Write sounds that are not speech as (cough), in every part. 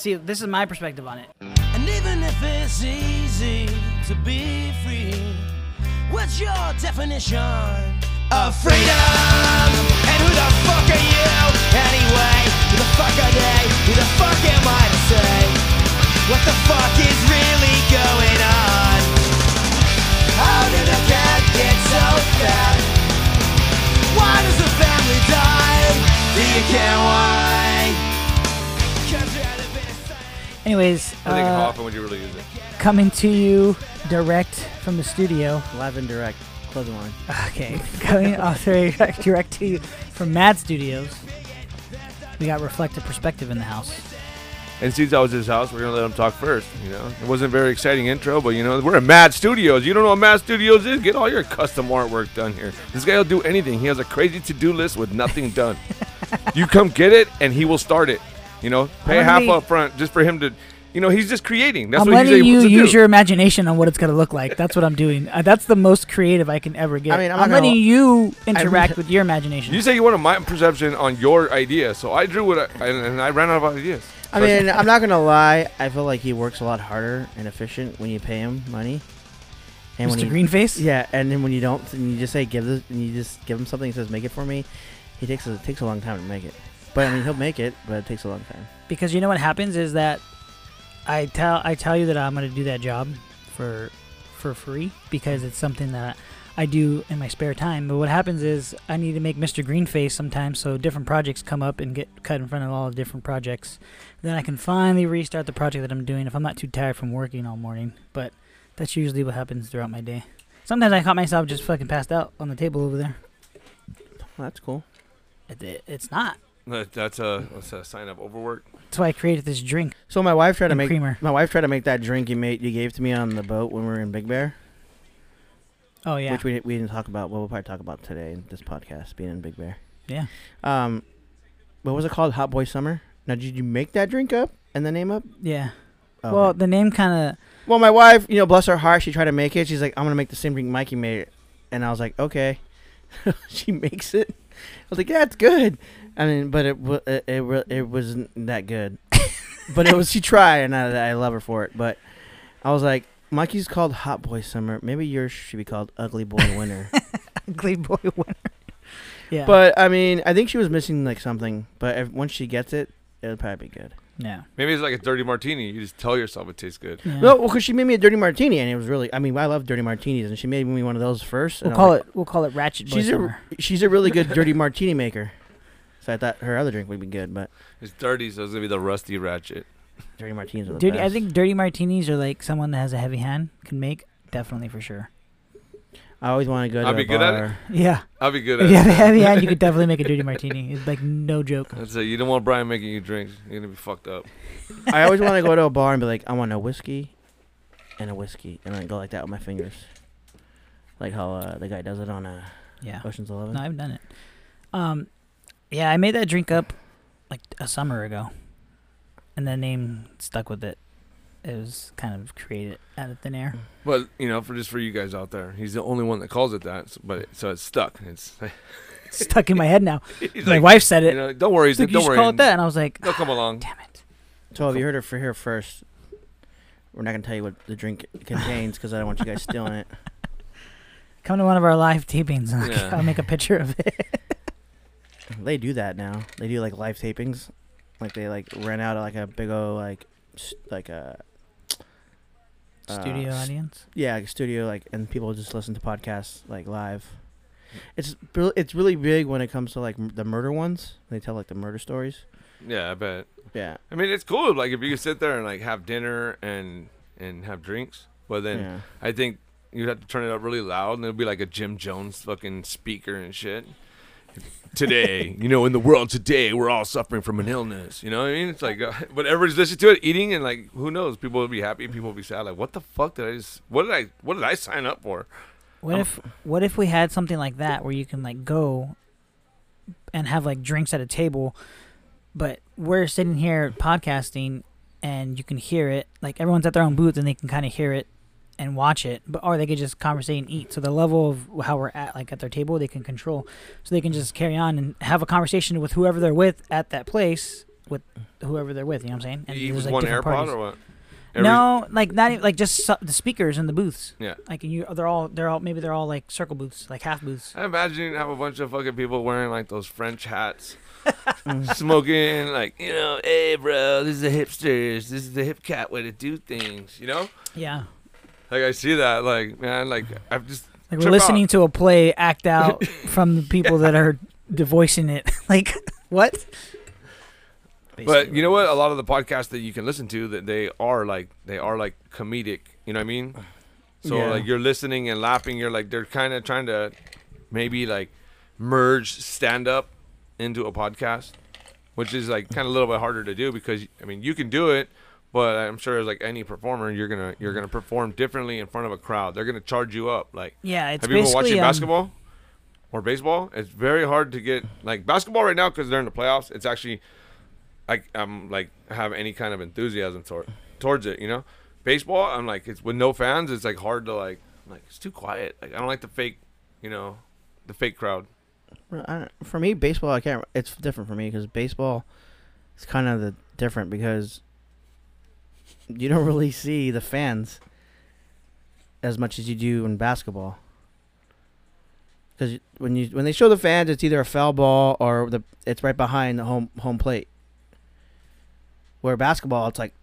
see, this is my perspective on it. And even if it's easy to be free, what's your definition of freedom? And who the fuck are you anyway? Who the fuck are they? Who the fuck am I to say? What the fuck is really going on? How did the cat get so fat? Why does the family die? Do you care why? Anyways, I how uh, often would you really use it? coming to you direct from the studio. Live and direct. Clothing line. Okay, (laughs) coming off (laughs) direct, direct to you from Mad Studios. We got reflective perspective in the house. And since I was his house, we're gonna let him talk first. You know, it wasn't a very exciting intro, but you know, we're at Mad Studios. You don't know what Mad Studios is? Get all your custom artwork done here. This guy will do anything. He has a crazy to-do list with nothing done. (laughs) you come get it, and he will start it. You know, pay half gonna up front just for him to. You know, he's just creating. That's I'm what letting he's able you to use do. your imagination on what it's gonna look like. That's what I'm doing. Uh, that's the most creative I can ever get. I mean, I'm I'm, not gonna letting li- you I interact re- with your imagination. You say you want wanted my perception on your idea, so I drew what I and, and I ran out of ideas. I mean, I'm not gonna lie. I feel like he works a lot harder and efficient when you pay him money. And when Mr. he, Greenface. yeah, and then when you don't, and you just say give this, and you just give him something, he says make it for me. He takes a, it takes a long time to make it, but I mean he'll make it, but it takes a long time. because you know what happens is that I tell I tell you that I'm going to do that job for for free because it's something that I do in my spare time. But what happens is I need to make Mr. Greenface sometimes, so different projects come up and get cut in front of all the different projects. Then I can finally restart the project that I'm doing if I'm not too tired from working all morning. But that's usually what happens throughout my day. Sometimes I caught myself just fucking passed out on the table over there. Well, that's cool. It, it, it's not. That- That's a, that's a sign of overwork. That's why I created this drink So my wife tried to and make creamer. my wife tried to make that drink you made you gave to me on the boat when we were in Big Bear, Oh yeah, which we we didn't talk about. Well, we'll probably talk about today in this podcast being in Big Bear. yeah. Um, what was it called? Hot Boy Summer. Now, did you make that drink up and the name up? Yeah. Oh, Well, okay. the name kind of well, my wife, you know, bless her heart, she tried to make it. She's like, I'm gonna make the same drink Mikey made, and I was like, okay. (laughs) she makes it. I was like, yeah, it's good. I mean, but it it it, it wasn't that good. (laughs) but it was. She tried, and I, I love her for it. But I was like, Mikey's called Hot Boy Summer. Maybe yours should be called Ugly Boy Winter. (laughs) ugly boy winner. yeah. But I mean, I think she was missing like something. But if, once she gets it, it'll probably be good. Yeah. Maybe it's like a dirty martini. You just tell yourself it tastes good. yeah. No, well, because she made me a dirty martini, and it was really. I mean, I love dirty martinis, and she made me one of those first. we'll call like, it. We'll call it Ratchet Boy She's Summer. a she's a really good (laughs) dirty martini maker. So I thought her other drink would be good, but It's dirty, so it's gonna be the rusty ratchet. dirty martinis are the Dirty. I think dirty martinis are like someone that has a heavy hand can make. Definitely for sure. I always want to go to I'll a be good at it. (laughs) Yeah. I'll be good If (laughs) at you have a it. heavy hand, you could (laughs) definitely make a dirty martini. It's like no joke. That's it. You don't want Brian making you drinks. You're gonna be fucked up. I always want to go to a bar and be like, I want a whiskey and a whiskey, and then go like that with my fingers, like how uh, the guy does it on uh, Yeah. Ocean's Eleven. No, I've done it. Um, yeah, I made that drink up like a summer ago, and the name stuck with it. It was kind of created out of thin air. Mm. But you know, for just for you guys out there, he's the only one that calls it that. So, but it, so it's stuck. It's It's stuck in my head now. (laughs) My like, wife said you it. know, don't worry, She's like, don't you worry. call it that, and I was like, They'll come ah, along. damn it. So if you heard it for here first, we're not gonna tell you what the drink contains because I don't want you guys stealing it. (laughs) Come to one of our live tapings. and Yeah. I'll make a picture of it. (laughs) They do that now. They do like live tapings, like they like rent out like a big old like s- like a Uh, studio s- audience. yeah like a studio like and people just listen to podcasts like live. It's it's really big when it comes to like m- the murder ones. They tell like the murder stories. Yeah, I bet. Yeah, I mean, it's cool. Like if you could sit there and like have dinner and and have drinks, but then yeah. I think you'd have to turn it up really loud, and it'd be like a Jim Jones fucking speaker and shit. Today, you know, in the world today, we're all suffering from an illness. You know what I mean? It's like, uh, but everybody's listening to it, eating, and like, who knows? People will be happy, people will be sad. Like, what the fuck did I just? What did I? What did I sign up for? What I'm- if what if we had something like that where you can like go and have like drinks at a table, but we're sitting here podcasting and you can hear it. Like everyone's at their own booth and they can kind of hear it and watch it, but or they could just conversate and eat. So the level of how we're at, like at their table, they can control. So they can just carry on and have a conversation with whoever they're with at that place, with whoever they're with. You know what I'm saying? And You there's, like, one different AirPod parties. or what? Every- no, like not even like just su- the speakers in the booths. Yeah. Like and you, they're all they're all maybe they're all like circle booths, like half booths. I imagine you have a bunch of fucking people wearing like those French hats, (laughs) smoking like you know, hey bro, this is the hipsters, this is the hip cat way to do things, you know? Yeah. Like I see that, like man, like I've just Like we're listening out. to a play act out (laughs) from the people that are devoicing it. (laughs) like what? But you know what? A lot of the podcasts that you can listen to that they are like they are like comedic. You know what I mean? So Yeah. like you're listening and laughing. You're like they're kind of trying to maybe like merge stand up into a podcast, which is like kind of a little bit harder to do because I mean you can do it, but I'm sure as like any performer, you're gonna you're gonna perform differently in front of a crowd. They're gonna charge you up. Like Yeah, it's have you been basically watching um, basketball or baseball? It's very hard to get like basketball right now because they're in the playoffs. It's actually like I'm like have any kind of enthusiasm toward, towards it. You know, baseball. I'm like it's with no fans. It's like hard to like like it's too quiet. Like I don't like the fake, you know, the fake crowd. Well, I don't- for me, baseball, I can't. It's different for me because baseball is kind of the different because you don't really see the fans as much as you do in basketball. Because when you when they show the fans, it's either a foul ball or the it's right behind the home home plate. Where basketball, it's like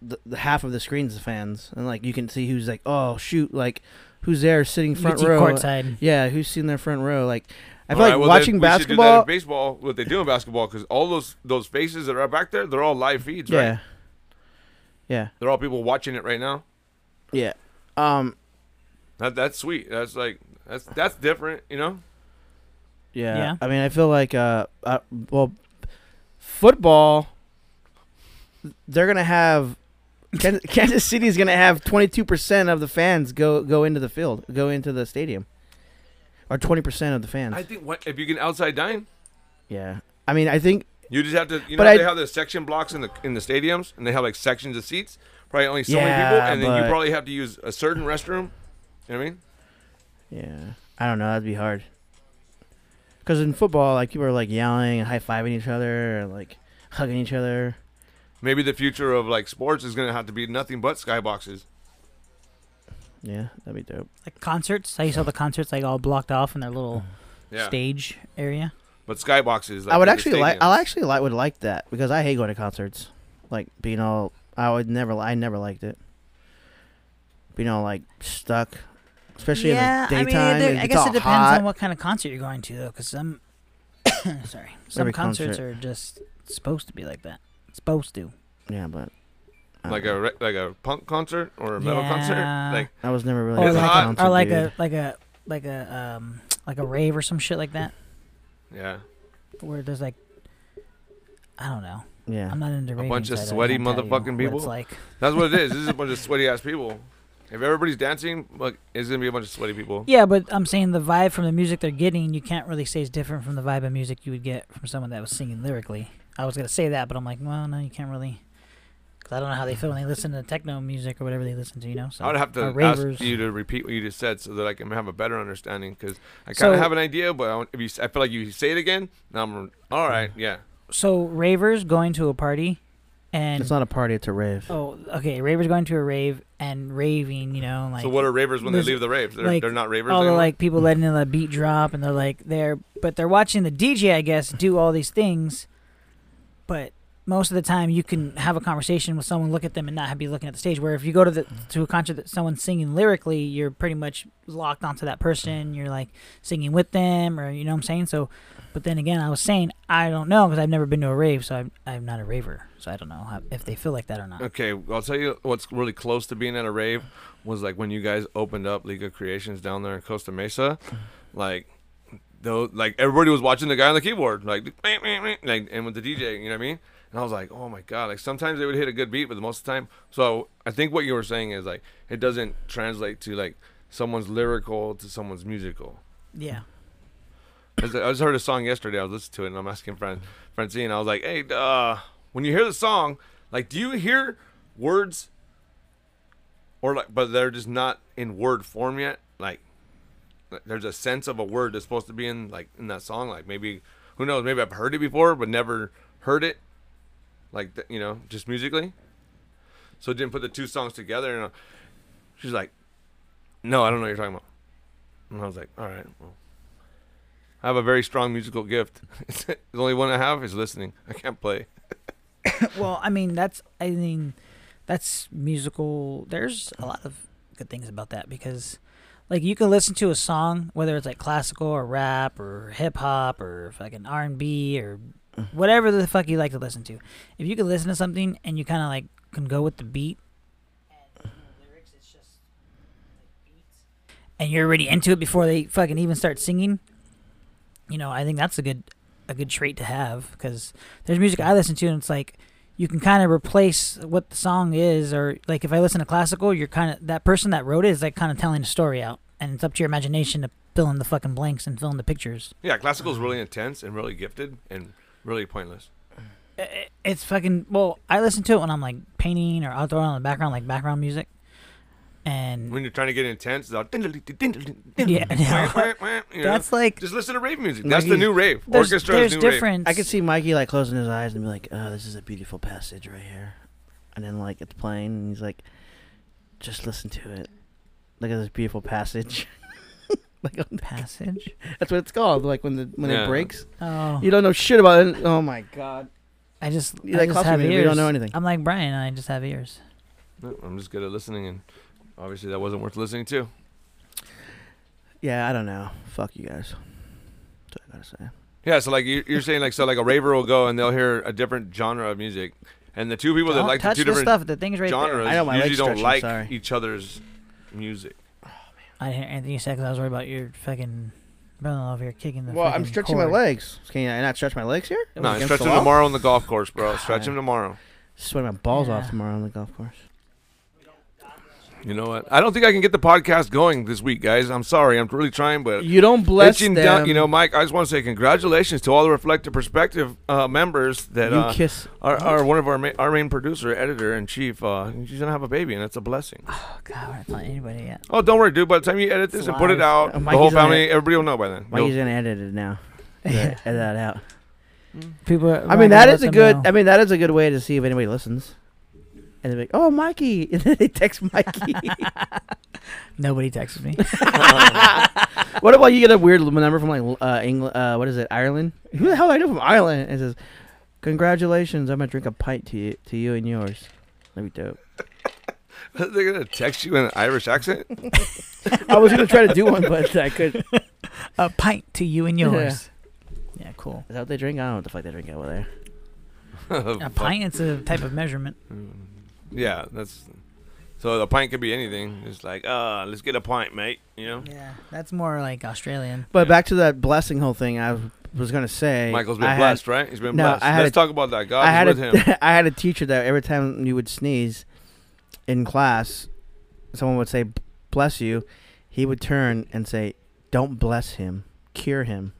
the, the half of the screen's the fans, and like you can see who's like, oh shoot, like who's there sitting front row. courtside. Yeah, who's sitting there front row? Like, I All feel right, like well, then watching we do that in basketball. baseball, what they do in basketball, because all those those faces that are back there, they're all live feeds, right? Yeah. Yeah. They're all people watching it right now. Yeah. Um. That that's sweet. That's like that's that's different, you know. Yeah. Yeah. I mean, I feel like uh, uh well, football. They're gonna have. (laughs) Kansas City is gonna have twenty two percent of the fans go go into the field, go into the stadium, or twenty percent of the fans. I think what if you can outside dine, yeah. I mean, I think you just have to. You know, But how I- they have the section blocks in the in the stadiums, and they have like sections of seats. Probably only so many people, and then you probably have to use a certain restroom. You know what I mean? Yeah, I don't know. That'd be hard. Because in football, like people are like yelling and high fiving each other, or like hugging each other. Maybe the future of like sports is gonna have to be nothing but skyboxes. Yeah, that'd be dope. Like concerts. I used saw the concerts like all blocked off in their little Yeah, stage area. But skyboxes. Like I would actually like. stadiums. I actually like would like that because I hate going to concerts. Like being all. I would never. I never liked it. Being all like stuck, especially yeah, in the I daytime. mean, there- I guess it depends hot. on what kind of concert you're going to, though. Because some, (coughs) sorry, some Every concerts concert. are just supposed to be like that. Supposed to. Yeah, but like don't a re- like a punk concert or a metal concert. Yeah. Like I was never really. Or like, a, concert or like dude. a like a like a um like a rave or some shit like that, yeah, where there's like, I don't know. Yeah. I'm not into A bunch of sweaty can't motherfucking what people? It's like that's what it is. This is a (laughs) bunch of sweaty ass people. If everybody's dancing, like it's gonna be a bunch of sweaty people. yeah, but I'm saying the vibe from the music they're getting, you can't really say is different from the vibe of music you would get from someone that was singing lyrically. I was gonna say that, but I'm like, well, no, you can't really. Cause I don't know how they feel when they listen to techno music or whatever they listen to, you know. So I would have to ravers. ask you to repeat what you just said so that I can have a better understanding because I kind So- of have an idea, but I, if you, s- I feel like you say it again, now I'm all right. Yeah, So ravers going to a party, and It's not a party. It's a rave. oh, okay, ravers going to a rave and raving, you know, like so what are ravers when they leave the rave? They're, like, they're not ravers all the anymore. like people letting the beat drop, and they're like they're but they're watching the DJ, I guess, do all these things, but most of the time you can have a conversation with someone, look at them, and not be looking at the stage. Where if you go to the to a concert that someone's singing lyrically, you're pretty much locked onto that person. You're like singing with them, or you know what I'm saying. So, but then again, I was saying I don't know because I've never been to a rave, so I'm I'm not a raver, so I don't know how, if they feel like that or not. Okay, I'll tell you what's really close to being at a rave was like when you guys opened up League of Creations down there in Costa Mesa, like though like everybody was watching the guy on the keyboard, like like and with the DJ, you know what I mean? And I was like, oh my god! Like sometimes they would hit a good beat, but most of the time, so I think what you were saying is like it doesn't translate to like someone's lyrical to someone's musical. Yeah. I just heard a song yesterday. I was listening to it, and I'm asking Fran- Francine. I was like, "Hey, uh, when you hear the song, like, do you hear words, or like, but they're just not in word form yet? Like, there's a sense of a word that's supposed to be in like in that song. Like maybe, who knows? Maybe I've heard it before, but never heard it. Like you know, just musically. So didn't put the two songs together, and uh, she's like, "No, I don't know what you're talking about." And I was like, "All right, well, I have a very strong musical gift. (laughs) the only one I have is listening. I can't play." (coughs) well, I mean, that's I mean, that's musical. There's a lot of good things about that because, like, you can listen to a song whether it's like classical or rap or hip hop or fucking R and B or whatever the fuck you like to listen to. If you can listen to something and you kind of like can go with the beat. And you're already into it before they fucking even start singing. You know, I think that's a good a good trait to have because there's music I listen to and it's like you can kind of replace what the song is or like if I listen to classical you're kind of that person that wrote it is like kind of telling a story out and it's up to your imagination to fill in the fucking blanks and fill in the pictures. Yeah, classical is really intense and really gifted and really pointless. I- I- It's fucking well I listen to it when I'm like painting or I'll throw it on the background like background music. And When you're trying to get intense, it's all yeah, you know? that's like just listen to rave music. That's the new rave. there's, Orchestra there's is new rave. difference. I could see Mikey like closing his eyes and be like, "Oh, this is a beautiful passage right here," and then like it's playing, and he's like, "Just listen to it. Look at this beautiful passage." (laughs) like on- the (laughs) passage. that's what it's called. Like when the when Yeah. it breaks, Oh, you don't know shit about it. Oh my god! I just You I like just coffee have music, ears. we don't know anything. I'm like Brian. I just have ears. No, I'm just good at listening, and obviously that wasn't worth listening to. Yeah, I don't know. Fuck you guys. That's what I gotta say. Yeah, so like you- you're saying, like so, like a raver will go and they'll hear a different genre of music, and the two people that Don't like the touch two the different stuff. The thing's right genres I know, my usually leg's don't stretching, like sorry. each other's music. There. I didn't hear anything you said because I was worried about your fucking brother over here kicking the. Well, I'm fucking stretching my cord. legs. Can I not stretch my legs here? No, Against stretch the them wall? tomorrow on the golf course, bro. Stretch God. them tomorrow. Sweat my balls off tomorrow on the golf course. You know what? I don't think I can get the podcast going this week, guys. I'm sorry. I'm really trying, but You don't bless them. down. You know, Mike. I just want to say congratulations to all the Reflective Perspective uh, members that you uh, kiss. are, are one of our ma- our main producer, editor in chief. Uh, she's gonna have a baby, and that's a blessing. Oh God, we're not anybody yet. Oh, don't worry, dude. By the time you edit this It's and put it out, Uh, the whole family, ed- everybody will know by then. Mikey's You'll- gonna edit it now. (laughs) Yeah. (laughs) edit that out. People. I mean, that will is let a good. know. I mean, that is a good way to see if anybody listens. And they're like, "Oh, Mikey," (laughs) and then they text Mikey. (laughs) Nobody texts me. (laughs) what about you get a weird number from like uh, England? Uh, what is it? Ireland? Who the hell do I know from Ireland? It says, "Congratulations, I'm gonna drink a pint to you, to you and yours." That'd be dope. They're gonna text you in an Irish accent. I was gonna try to do one, but I could. Is a pint to you and yours. Yeah, cool. Is that what they drink? I don't know what the fuck they drink over there. A pint. It's a type of measurement. Yeah, that's. So the pint could be anything. It's like, uh, let's get a pint, mate. You know. Yeah, that's more like Australian. But back to that blessing whole thing. I was gonna say. Michael's been I had- blessed, right? He's been No, blessed. I had Let's a- talk about that. God I is had with a, him. (laughs) I had a teacher that every time you would sneeze in class, someone would say "bless you," he would turn and say, "Don't bless him, cure him,"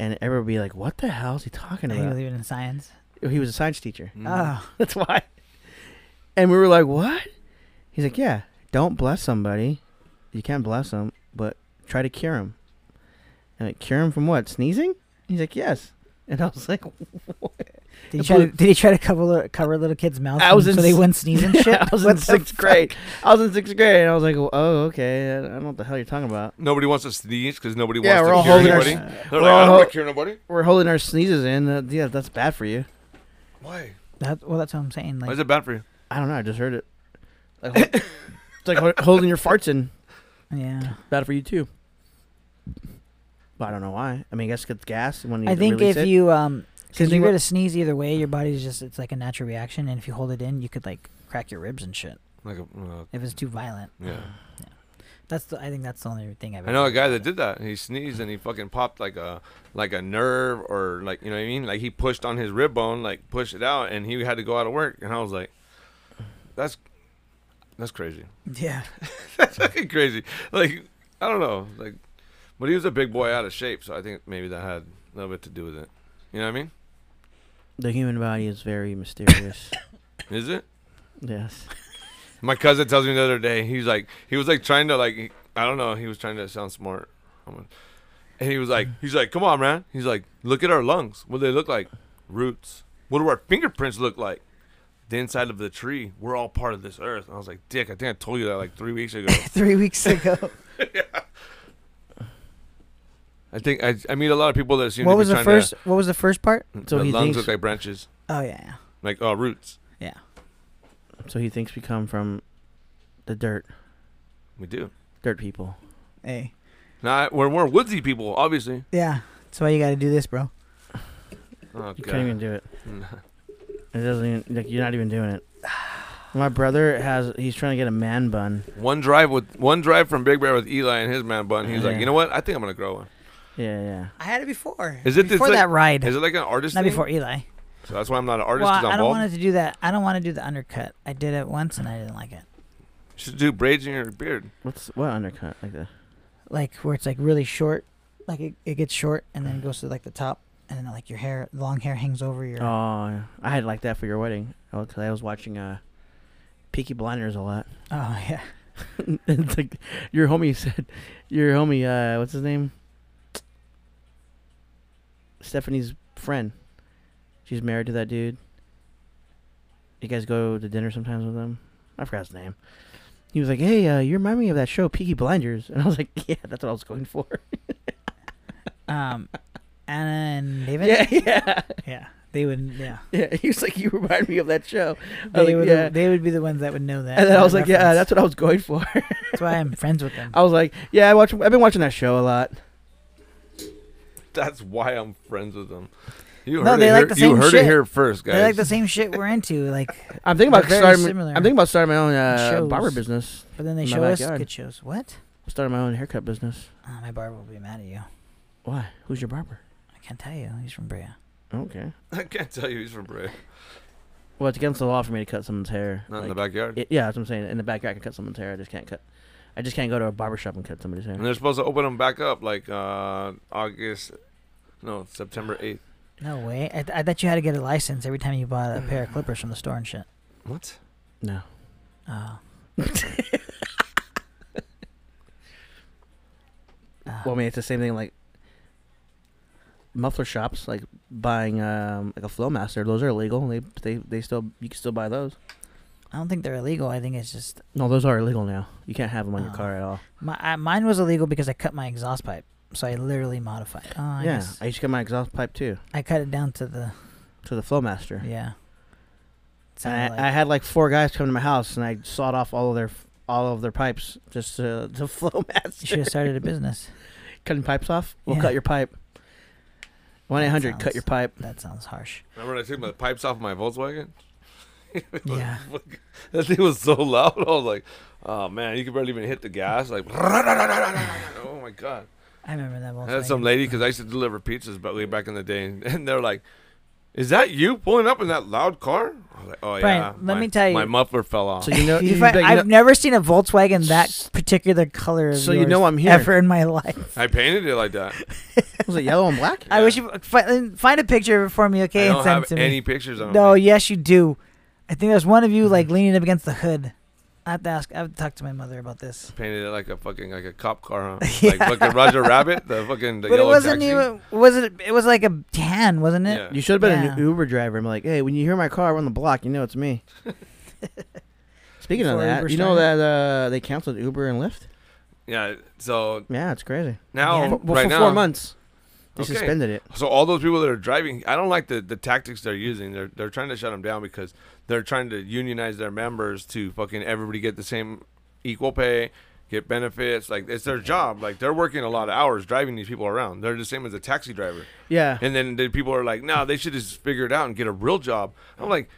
and everyone would be like, "What the hell is he talking I think about?" believe in science. He was a science teacher. Mm. Oh, (laughs) That's why. And we were like, "What?" He's like, "Yeah, don't bless somebody. You can't bless them, but try to cure him." And like, cure him from what? Sneezing? He's like, "Yes." And I was like, (laughs) "What?" did he try? To, did he try to cover little, cover little kids' mouths I was so they s- wouldn't sneeze (laughs) and shit? I was What in sixth fuck? grade. I was in sixth grade, and I was like, "Oh, okay. I don't know what the hell you're talking about." Nobody wants to sneeze because nobody Yeah, wants we're to all cure holding our anybody. s- They're we're like, all I don't want to cure nobody. We're holding our sneezes in. Uh, yeah, that's bad for you. Why? That, well, that's what I'm saying. Why is it bad for you? I don't know. I just heard it. Like, hol- (laughs) it's like ho- holding your farts in. yeah. Bad for you too. But I don't know why. I mean, I guess it's gas when you I think release if it. you um, Same because thing you're gonna sneeze either way, your body's just it's like a natural reaction, and if you hold it in, you could like crack your ribs and shit Like, a, uh, if it's too violent. yeah. That's the I think that's the only thing I've. I know a guy that did that. He sneezed and he fucking popped like a like a nerve or like you know what I mean. Like he pushed on his rib bone, like pushed it out, and he had to go out of work. And I was like, that's that's crazy. Yeah. (laughs) That's fucking crazy. Like I don't know, like, but he was a big boy out of shape, so I think maybe that had a little bit to do with it. You know what I mean? the human body is very mysterious. (coughs) Is it? yes. My cousin tells me the other day, he's like, he was like trying to like, I don't know, he was trying to sound smart, and he was like, he's like, come on, man. He's like, look at our lungs. What do they look like? Roots. what do our fingerprints look like? The inside of the tree. We're all part of this earth. And I was like, Dick, I think I told you that like three weeks ago. (laughs) Three weeks ago. yeah. (laughs) I think I, I meet a lot of people that seem what to was the first? What was the first part? So the he lungs thinks- look like branches, Oh yeah, like oh roots. yeah. So he thinks we come from the dirt, We do. dirt people. Hey. Nah, we're more woodsy people, obviously. Yeah. That's why you got to do this, bro. Oh, You God. can't even do it. (laughs) It doesn't even like you're not even doing it. My brother has he's trying to get a man bun. One drive with one drive from Big Bear with Eli and his man bun. He's like, Yeah. you know what? I think I'm gonna grow one. Yeah, yeah. I had it before. Is it- it's before like- that ride? Is it like an artist? Not thing? before Eli. So that's why I'm not an artist. well, 'cause I'm I don't bald. want to do that. I don't want to do the undercut. I did it once and I didn't like it. You should do braids in your beard. What's what undercut like that? Like where it's like really short, like it, it gets short and then it goes to like the top, and then like your hair, long hair hangs over your. Oh. I had like that for your wedding. Oh, cause I was watching uh, Peaky Blinders a lot. (laughs) Oh yeah. it's like your homie said, your homie, uh, what's his name? Stephanie's friend. She's married to that dude. You guys go to dinner sometimes with him. I forgot his name. He was like, "Hey, uh, you remind me of that show, Peaky Blinders," and I was like, (laughs) "Yeah, that's what I was going for." (laughs) Um, Anna and David. yeah, (laughs) yeah, Yeah. They would. Yeah. yeah. He was like, "You remind me of that show." They like, would. yeah. They would be the ones that would know that. And then I was like, "Yeah, that's what I was going for." That's why I'm friends with them. (laughs) I was like, "Yeah, I watch. I've been watching that show a lot." That's why I'm friends with them. You No, heard, they it, like here, the you same heard shit. it here first, guys. They like the same shit we're into. Like, (laughs) I'm thinking about starting. similar. I'm thinking about starting my own uh, barber business. but then they show us good shows. What? Starting my own haircut business. Oh, my barber will be mad at you. Why? Who's your barber? I can't tell you. He's from Brea. Okay. (laughs) I can't tell you he's from Brea. Well, it's against the law for me to cut someone's hair. Not in the Like, backyard. it- yeah, that's what I'm saying. In the backyard, I can cut someone's hair. I just can't cut. I just can't go to a barber shop and cut somebody's hair. and they're supposed to open them back up like uh, August, no, September 8th. No way. I, th- I thought you had to get a license every time you bought a pair of clippers from the store and shit. What? No. Oh. (laughs) Well, I mean, it's the same thing like muffler shops, like buying um, like a Flowmaster. Those are illegal. They they they still you can still buy those. I don't think they're illegal. I think it's just No, those are illegal now. You can't have them on your Oh. car at all. my I, mine was illegal because I cut my exhaust pipe, so I literally modified. Oh, I yeah, guess I used to cut my exhaust pipe too I cut it down to the to the Flowmaster. yeah. I, like- I had like four guys come to my house, and I sawed off all of their all of their pipes just to to (laughs) you should have started a business. Cutting pipes off. We'll Yeah. cut your pipe. One eight Cut your pipe. That sounds harsh. Remember when I took my pipes off my Volkswagen? (laughs) Yeah. that thing was so loud. I was like, oh man, you could barely even hit the gas. Like, (laughs) oh my god. I remember that. I had some lady because I used to deliver pizzas, but way back in the day, and, and they're like, "Is that you pulling up in that loud car?" Like, "Oh Brian, yeah." let my- me tell you- my muffler fell off. So you know. (laughs) You you, fi- you I've know- never seen a Volkswagen that particular color. Of So you know I'm here. ever in my life. I painted it like that. (laughs) was it yellow and black? I wish you fi- find a picture for me, okay, I and don't send have it to me. any pictures on No, it. yes, you do. I think there's one of you like leaning up against the hood. I have to ask. I have to talk to my mother about this. Painted it like a fucking like a cop car, huh? (laughs) Yeah. Like fucking Roger Rabbit, the fucking the but it wasn't taxi. even. Was it? It was like a tan, wasn't it? Yeah. You should have been Yeah. an Uber driver. I'm like, hey, when you hear my car on the block, you know it's me. (laughs) Speaking of that, Uber you know started? that uh, they canceled Uber and Lyft. Yeah. So Yeah, it's crazy. now, Yeah. Well, right for now, four months, they Okay. suspended it. So all those people that are driving, I don't like the, the tactics they're using. They're they're trying to shut them down because they're trying to unionize their members to fucking everybody get the same equal pay, get benefits. Like it's their job. Like they're working a lot of hours driving these people around. They're the same as a taxi driver. Yeah, And then the people are like, no, they should just figure it out and get a real job. I'm like,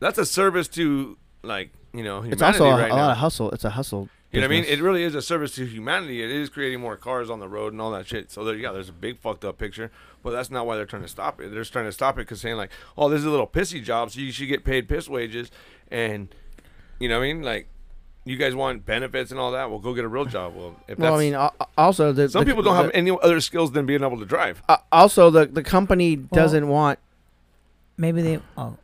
that's a service to like you know humanity it's also a, right a lot of hustle. It's a hustle. You know what I mean? It really is a service to humanity. It is creating more cars on the road and all that shit. So there, yeah, there's a big fucked up picture, but that's not why they're trying to stop it. They're just trying to stop it because saying like, oh, this is a little pissy job, so you should get paid piss wages, and you know what I mean? Like, you guys want benefits and all that? Well, go get a real job. Well, if well, I mean, al- also the some the- people don't the- have any other skills than being able to drive. Uh, also, the the company doesn't want. Maybe they. Oh,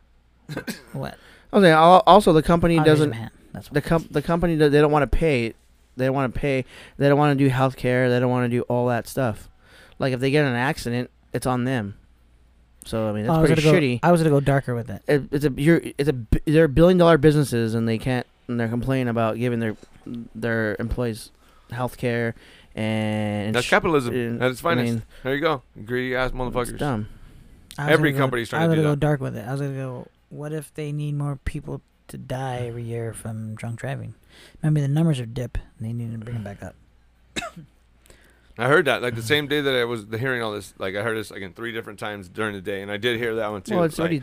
(coughs) what? I was saying, also the company Oh, doesn't. Your hand. That's The com- the company do- they don't want to pay. They don't want to pay. They don't want to do health care. They don't want to do all that stuff. Like if they get in an accident, it's on them. So I mean, oh, I that's was pretty gonna shitty. go. I was gonna go darker with it. it, it's a you're it's a b- they're billion dollar businesses and they can't and they're complaining about giving their their employees health care and That's sh- capitalism and- at its I mean, there you go, greedy ass it's motherfuckers. dumb. I was Every gonna go- company's trying I was gonna go that. dark with it. I was gonna go. What if they need more people to die every year from drunk driving? Maybe the numbers are dip. and They need to bring them back up. (coughs) I heard that like the same day that I was hearing all this. Like I heard this like in three different times during the day, and I did hear that one too. Well, it's like, already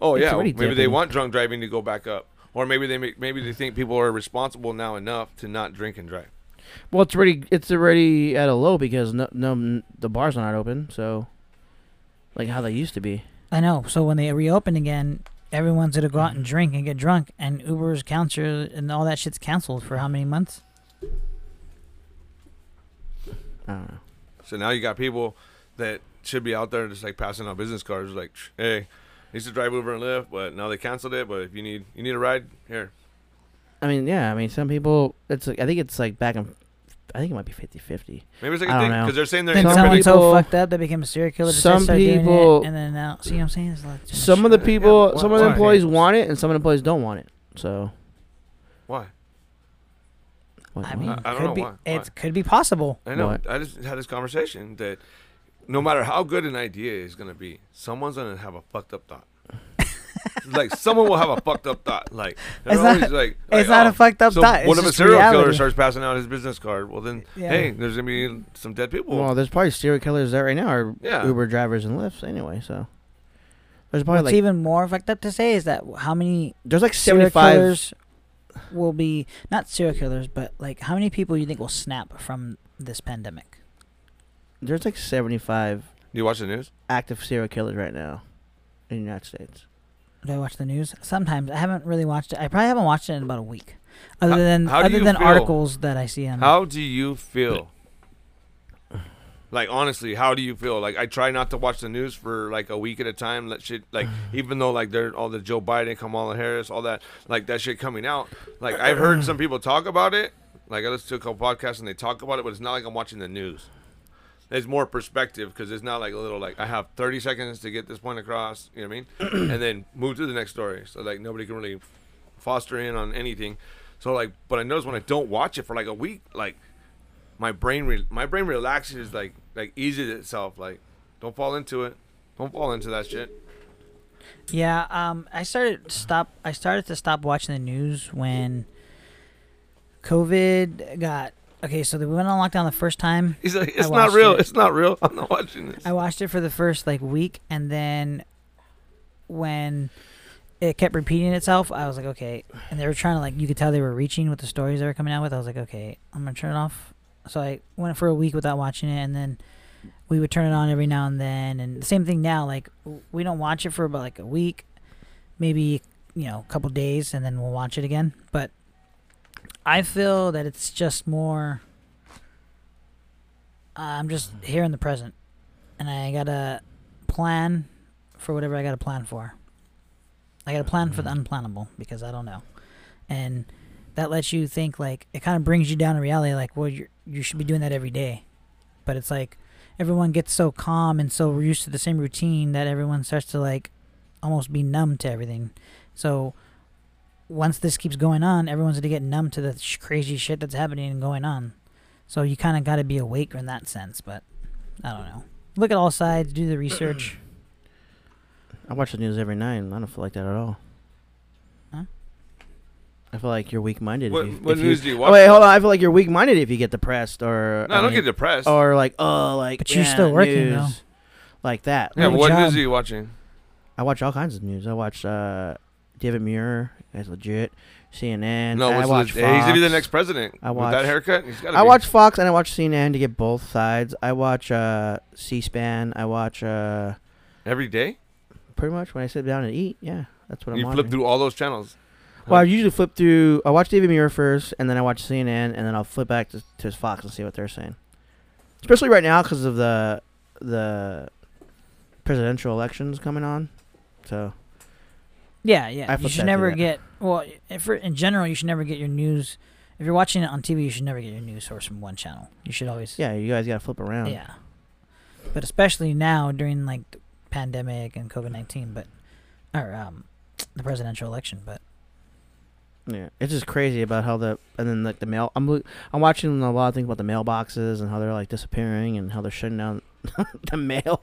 oh it's yeah, already maybe they want drunk driving to go back up, or maybe they make, maybe they think people are responsible now enough to not drink and drive. well, it's already it's already at a low because no no the bars are not open. So, like how they used to be. I know. So when they reopen again, everyone's gonna go out and mm-hmm. drink and get drunk, and Uber's counter and all that shit's canceled for how many months? I don't know. So now you got people that should be out there just like passing out business cards, like, hey, I used to drive Uber and Lyft, but now they canceled it. But if you need you need a ride, here. I mean, yeah. I mean, some people. It's like I think it's like back in. I think it might be 50-50. Maybe it's like I a don't thing know. because they're saying they're Then Some someone independent. so people- fucked up they became a serial killer. that some they started it, people- and then now, see what I'm saying? It's like too much Some of the shit. people, why- some of the why? employees want it, and some of the employees don't want it. So, Why? what- I what? mean, I- I don't could know be, why. It could be possible. I know. What? I just had this conversation that no matter how good an idea is gonna be, someone's gonna have a fucked up thought. Like someone will have a fucked up thought. Like they're It's not- always like, it's like, not oh, a fucked up so thought, it's What if a just serial killer starts passing out his business card? Well, then, Yeah. hey, there's gonna be some dead people. well, there's probably serial killers there right now, or Yeah. Uber drivers and Lyfts anyway. So, there's probably What's like even more fucked up to say is that how many there's like serial 75. killers will be not serial killers, but like how many people you think will snap from this pandemic? There's like 75 Do you watch the news? active serial killers right now in the United States. Do I watch the news? Sometimes I haven't really watched it. I probably haven't watched it in about a week, other How- than how do other than feel? articles that I see on. How do you feel? Like honestly, how do you feel? Like I try not to watch the news for like a week at a time. Let shit like (sighs) even though like they're all the Joe Biden, Kamala Harris, all that like that shit coming out. Like I've heard some people talk about it. Like I listen to a couple podcasts and they talk about it, but it's not like I'm watching the news. There's more perspective because it's not like a little like I have 30 seconds to get this point across. You know what I mean? (clears throat) and then move to the next story. So like nobody can really foster in on anything. So like, but I notice when I don't watch it for like a week, like my brain re- my brain relaxes like like eases itself like don't fall into it don't fall into that shit Yeah, um, I started stop. I started to stop watching the news when COVID got okay. So we went on lockdown the first time. he's like it's not real it. it's not real (laughs) i'm not watching this I watched it for the first like week, and then when it kept repeating itself, I was like, okay. And they were trying to like, you could tell they were reaching with the stories they were coming out with. I was like, okay, I'm gonna turn it off. So I went for a week without watching it, and then we would turn it on every now and then. And the same thing now, like we don't watch it for about like a week, maybe you know, a couple days, and then we'll watch it again. But I feel that it's just more. Uh, I'm just here in the present, and I gotta plan for whatever I gotta plan for. I gotta plan for the mm-hmm. unplannable because I don't know, and that lets you think like it kind of brings you down to reality. Like, well, you you should be doing that every day, but it's like everyone gets so calm and so used to the same routine that everyone starts to like almost be numb to everything. So once this keeps going on, everyone's gonna get numb to the sh- crazy shit that's happening and going on. So you kind of got to be awake in that sense, but I don't know. Look at all sides, do the research. (clears throat) I watch the news every night, and I don't feel like that at all. Huh? I feel like you're weak-minded. what, if you, what if news you, do you oh, watch wait, hold on. I feel like you're weak-minded if you get depressed or no i don't mean, get depressed or like oh like But you're still working, news, though. like that. yeah what job. news are you watching I watch all kinds of news. I watch uh, David Muir. That's legit. CNN. no I watch the, hey, he's gonna be the next president I with watch- that haircut he's gotta I be. watch Fox and I watch CNN to get both sides. I watch uh, C-SPAN. I watch uh, every day pretty much when I sit down and eat. Yeah, that's what I'm You flip watching. through all those channels Well, I usually flip through. I watch David Muir first, and then I watch CNN, and then I'll flip back to, to Fox and see what they're saying. Especially right now because of the the presidential elections coming on. So Yeah, yeah. You should never get well. If for, in general, you should never get your news. If you're watching it on TV, you should never get your news source from one channel. You should always yeah, you guys gotta flip around. yeah. But especially now during like the pandemic and COVID nineteen, but or um, the presidential election. But Yeah, it's just crazy about how the and then like the mail. I'm I'm watching a lot of things about the mailboxes and how they're like disappearing and how they're shutting down (laughs) the mail.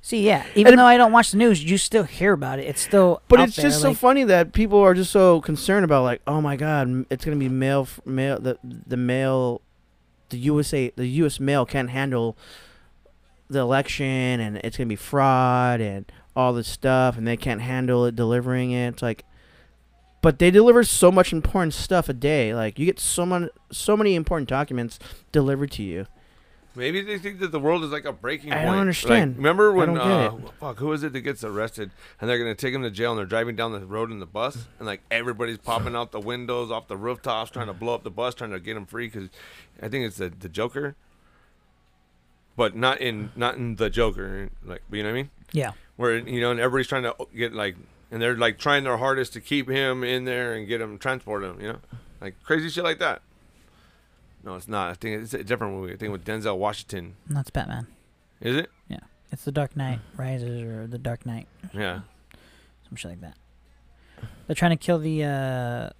See, yeah, even And- though I don't watch the news, you still hear about it. It's still. But it's there, just so funny that people are just so concerned about like, oh my god, it's gonna be mail, mail, the the mail, the USA, the U.S. mail can't handle the election, and it's gonna be fraud and all this stuff, and they can't handle it delivering it. It's like, but they deliver so much important stuff a day. Like you get so many, so many important documents delivered to you. Maybe they think that the world is like a breaking I don't Like, understand. remember I when uh, fuck who is it that gets arrested and they're gonna take him to jail and they're driving down the road in the bus and like everybody's popping out the windows off the rooftops trying to blow up the bus trying to get him free because I think it's the the Joker, but not in not in the Joker like you know what I mean Yeah. where you know and everybody's trying to get like and they're like trying their hardest to keep him in there and get him transport him you know like crazy shit like that. No, it's not. I think it's a different movie. I think with Denzel Washington. That's Batman. Is it? Yeah. It's the Dark Knight Rises or the Dark Knight, Yeah. some shit like that. They're trying to kill the. uh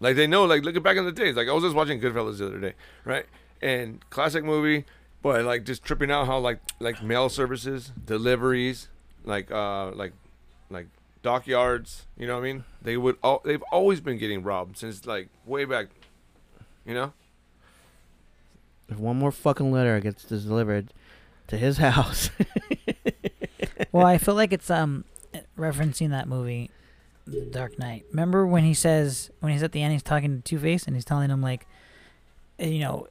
Like they know, like look at back in the days. Like I was just watching Goodfellas the other day, right? And classic movie, but like just tripping out how like like mail services, deliveries, like uh like like dockyards, you know what I mean? They would all they've always been getting robbed since like way back, you know? If one more fucking letter gets delivered to his (laughs) house, Well, I feel like it's um referencing that movie, The Dark Knight. Remember when he says when he's at the end, he's talking to Two Face and he's telling him like, eh, you know,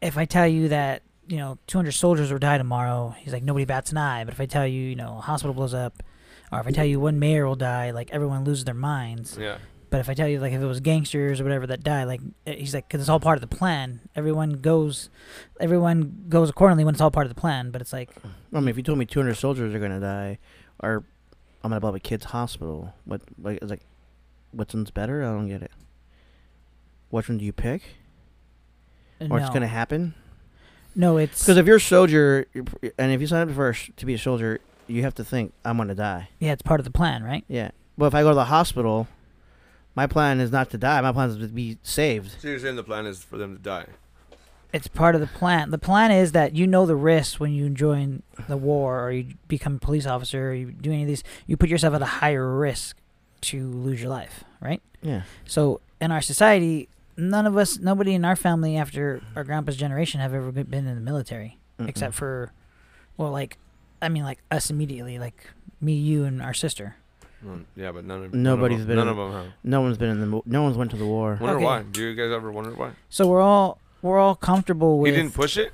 if I tell you that you know 200 soldiers will die tomorrow, he's like nobody bats an eye. But if I tell you, you know, a hospital blows up, or if I tell you one mayor will die, like everyone loses their minds. Yeah. But if I tell you, like, if it was gangsters or whatever that die, like, eh, he's like, because it's all part of the plan. Everyone goes, everyone goes accordingly when it's all part of the plan. But it's like, I mean, if you told me 200 soldiers are gonna die, or I'm gonna blow up a kid's hospital, what like it's like, which one's better? I don't get it. Which one do you pick? Or no, it's gonna happen? no, it's Because if you're a soldier, you're and if you sign up for sh- to be a soldier, you have to think I'm gonna die. yeah, it's part of the plan, right? Yeah. But if I go to the hospital, my plan is not to die. My plan is to be saved. So you're saying the plan is for them to die. It's part of the plan. The plan is that you know the risks when you join the war or you become a police officer or you do any of these. You put yourself at a higher risk to lose your life, right? Yeah. So in our society, none of us, nobody in our family after our grandpa's generation have ever been in the military, Mm-mm. except for, well, like, I mean, like us immediately, like me, you, and our sister. Well, yeah, but none of Nobody's none of been them, in- None of them have. no one's been in the. No one's went to the war. Wonder Okay. why? Do you guys ever wonder why? So we're all we're all comfortable with. He didn't push it.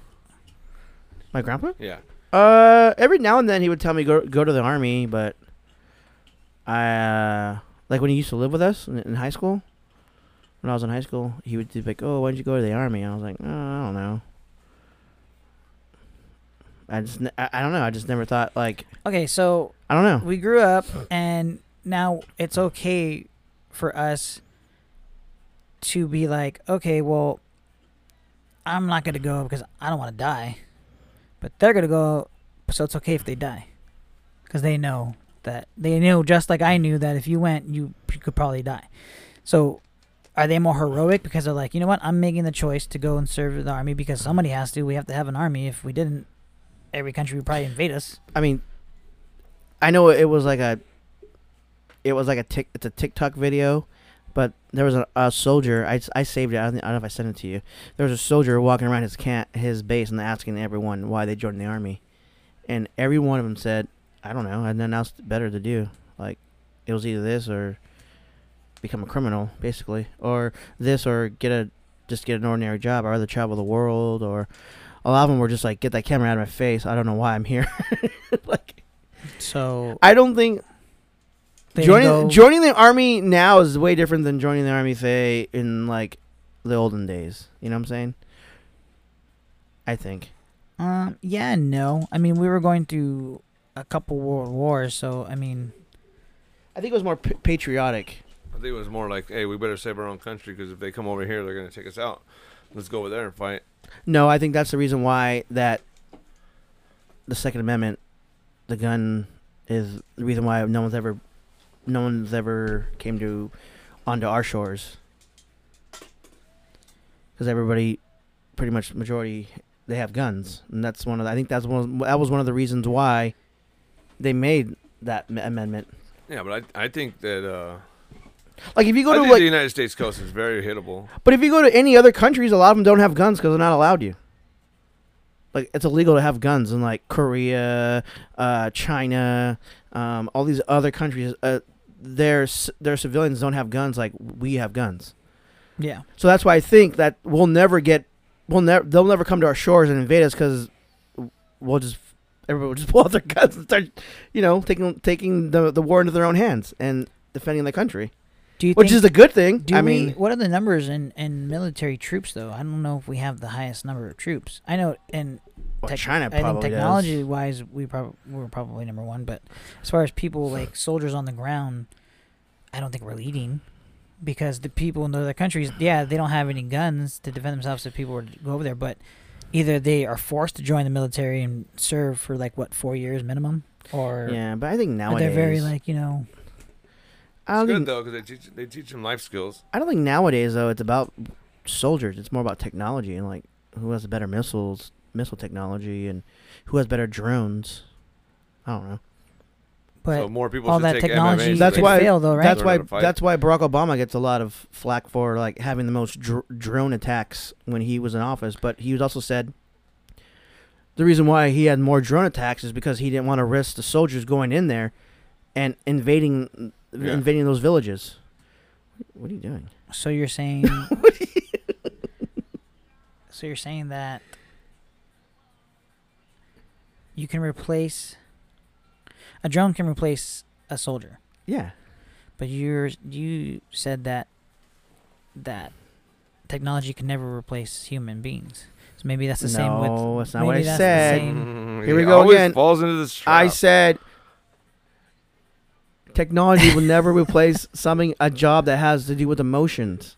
My grandpa? Yeah. Uh, every now and then he would tell me go go to the army, but I uh, like when he used to live with us in, in high school. When I was in high school, he would be like, "Oh, why did you go to the army?" I was like, oh, "I don't know." I just I, I don't know. I just never thought like Okay, so I don't know. we grew up and now it's okay for us to be like okay well i'm not gonna go because i don't want to die. But they're gonna go so it's okay if they die. Because they know that they know just like i knew that if you went you, you could probably die. So are they more heroic because they're like you know what? I'm making the choice to go and serve the army because somebody has to. We have to have an army. If we didn't every country would probably invade us I mean, I know it was like a, it was like a tick. It's a TikTok video, but there was a, a soldier. I, I saved it. I don't, I don't know if I sent it to you. There was a soldier walking around his camp, his base, and asking everyone why they joined the army, and every one of them said, "I don't know. I had nothing else better to do. Like, it was either this or become a criminal, basically, or this or get a just get an ordinary job, or either travel the world, or." A lot of them were just like, "Get that camera out of my face! I don't know why I'm here." (laughs) like, so I don't think joining go- joining the army now is way different than joining the army, say, in like the olden days. You know what I'm saying? I think. Um, yeah, no. I mean, we were going through a couple world wars, so I mean, I think it was more p- patriotic. I think it was more like, hey, we better save our own country because if they come over here, they're gonna take us out. Let's go over there and fight. No, I think that's the reason why that the Second Amendment, the gun is the reason why no one's ever, no one's ever came to, onto our shores. Because everybody, pretty much majority, they have guns, and that's one of. The, I think that's one. Of, that was one of the reasons why they made that m- amendment. Yeah, but I I think that uh, Like if you go I to think like, the United States coast is very hittable. but if you go to any other countries, a lot of them don't have guns because they're not allowed you. Like it's illegal to have guns in like Korea, uh, China, um, all these other countries. Uh, their their civilians don't have guns like we have guns. Yeah. So that's why I think that we'll never get, we'll never, they'll never come to our shores and invade us because we'll just, everybody will just (laughs) pull out their guns and start, you know, taking taking the the war into their own hands and defending the country, Do you which think, is a good thing. do I we, mean, what are the numbers in, in military troops though? I don't know if we have the highest number of troops. I know in well, tech- China I think technology does. wise, we probably we're probably number one. But as far as people like soldiers on the ground, I don't think we're leading because the people in the other countries, yeah, they don't have any guns to defend themselves if people were to go over there. But either they are forced to join the military and serve for like what four years minimum, or Yeah, but I think nowadays they're very like you know I don't good think though because they teach they teach them life skills. I don't think nowadays though it's about soldiers. It's more about technology and like who has the better missiles, missile technology, and who has better drones. I don't know. but so more people all should that take technology MMA. That's why- fail though, right? That's why. how to fight. That's why Barack Obama gets a lot of flack for like having the most dr- drone attacks when he was in office. But he was also said the reason why he had more drone attacks is because he didn't want to risk the soldiers going in there and invading Yeah. invading those villages. What are you doing? So you're saying. (laughs) (laughs) so you're saying that you can replace a drone can replace a soldier, Yeah. but you're you said that that technology can never replace human beings. So maybe that's the same with. no, that's not what I maybe that's the said. Mm, (laughs) Here we he go again. Falls into this trap. I said technology will never replace something a job that has to do with emotions.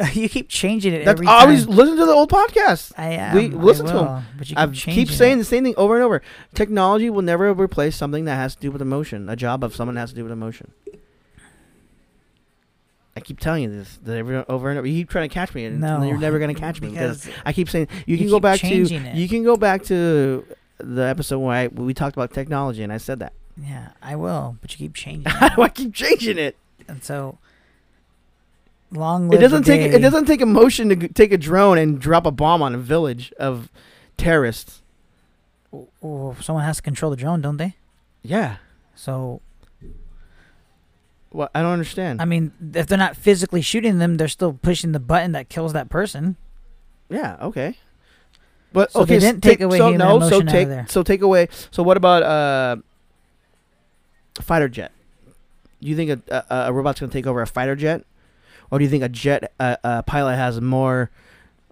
(laughs) you keep changing it That's every always time. listen to the old podcast. I am. we- listen to 'em. will, But you keep I keep saying it. the same thing over and over. Technology will never replace something that has to do with emotion. A job of someone that has to do with emotion. I keep telling you this that every, over and over. You keep trying to catch me, and No, you're never going to catch me (laughs) because because I keep saying you you can go back to it. you can go back to the episode where, I, where we talked about technology, and I said that. Yeah, I will. But you keep changing. (laughs) How it. do I keep changing it? and so long It doesn't take it doesn't take emotion to g- take a drone and drop a bomb on a village of terrorists. Well, someone has to control the drone, don't they? Yeah. So Well, I don't understand. I mean, if they're not physically shooting them, they're still pushing the button that kills that person. yeah. Okay. But So they okay, didn't take away so human no, so emotion out of take there. so take away. So what about uh, fighter jet? Do you think a, a, a robot's gonna take over a fighter jet, or do you think a jet a, a pilot has more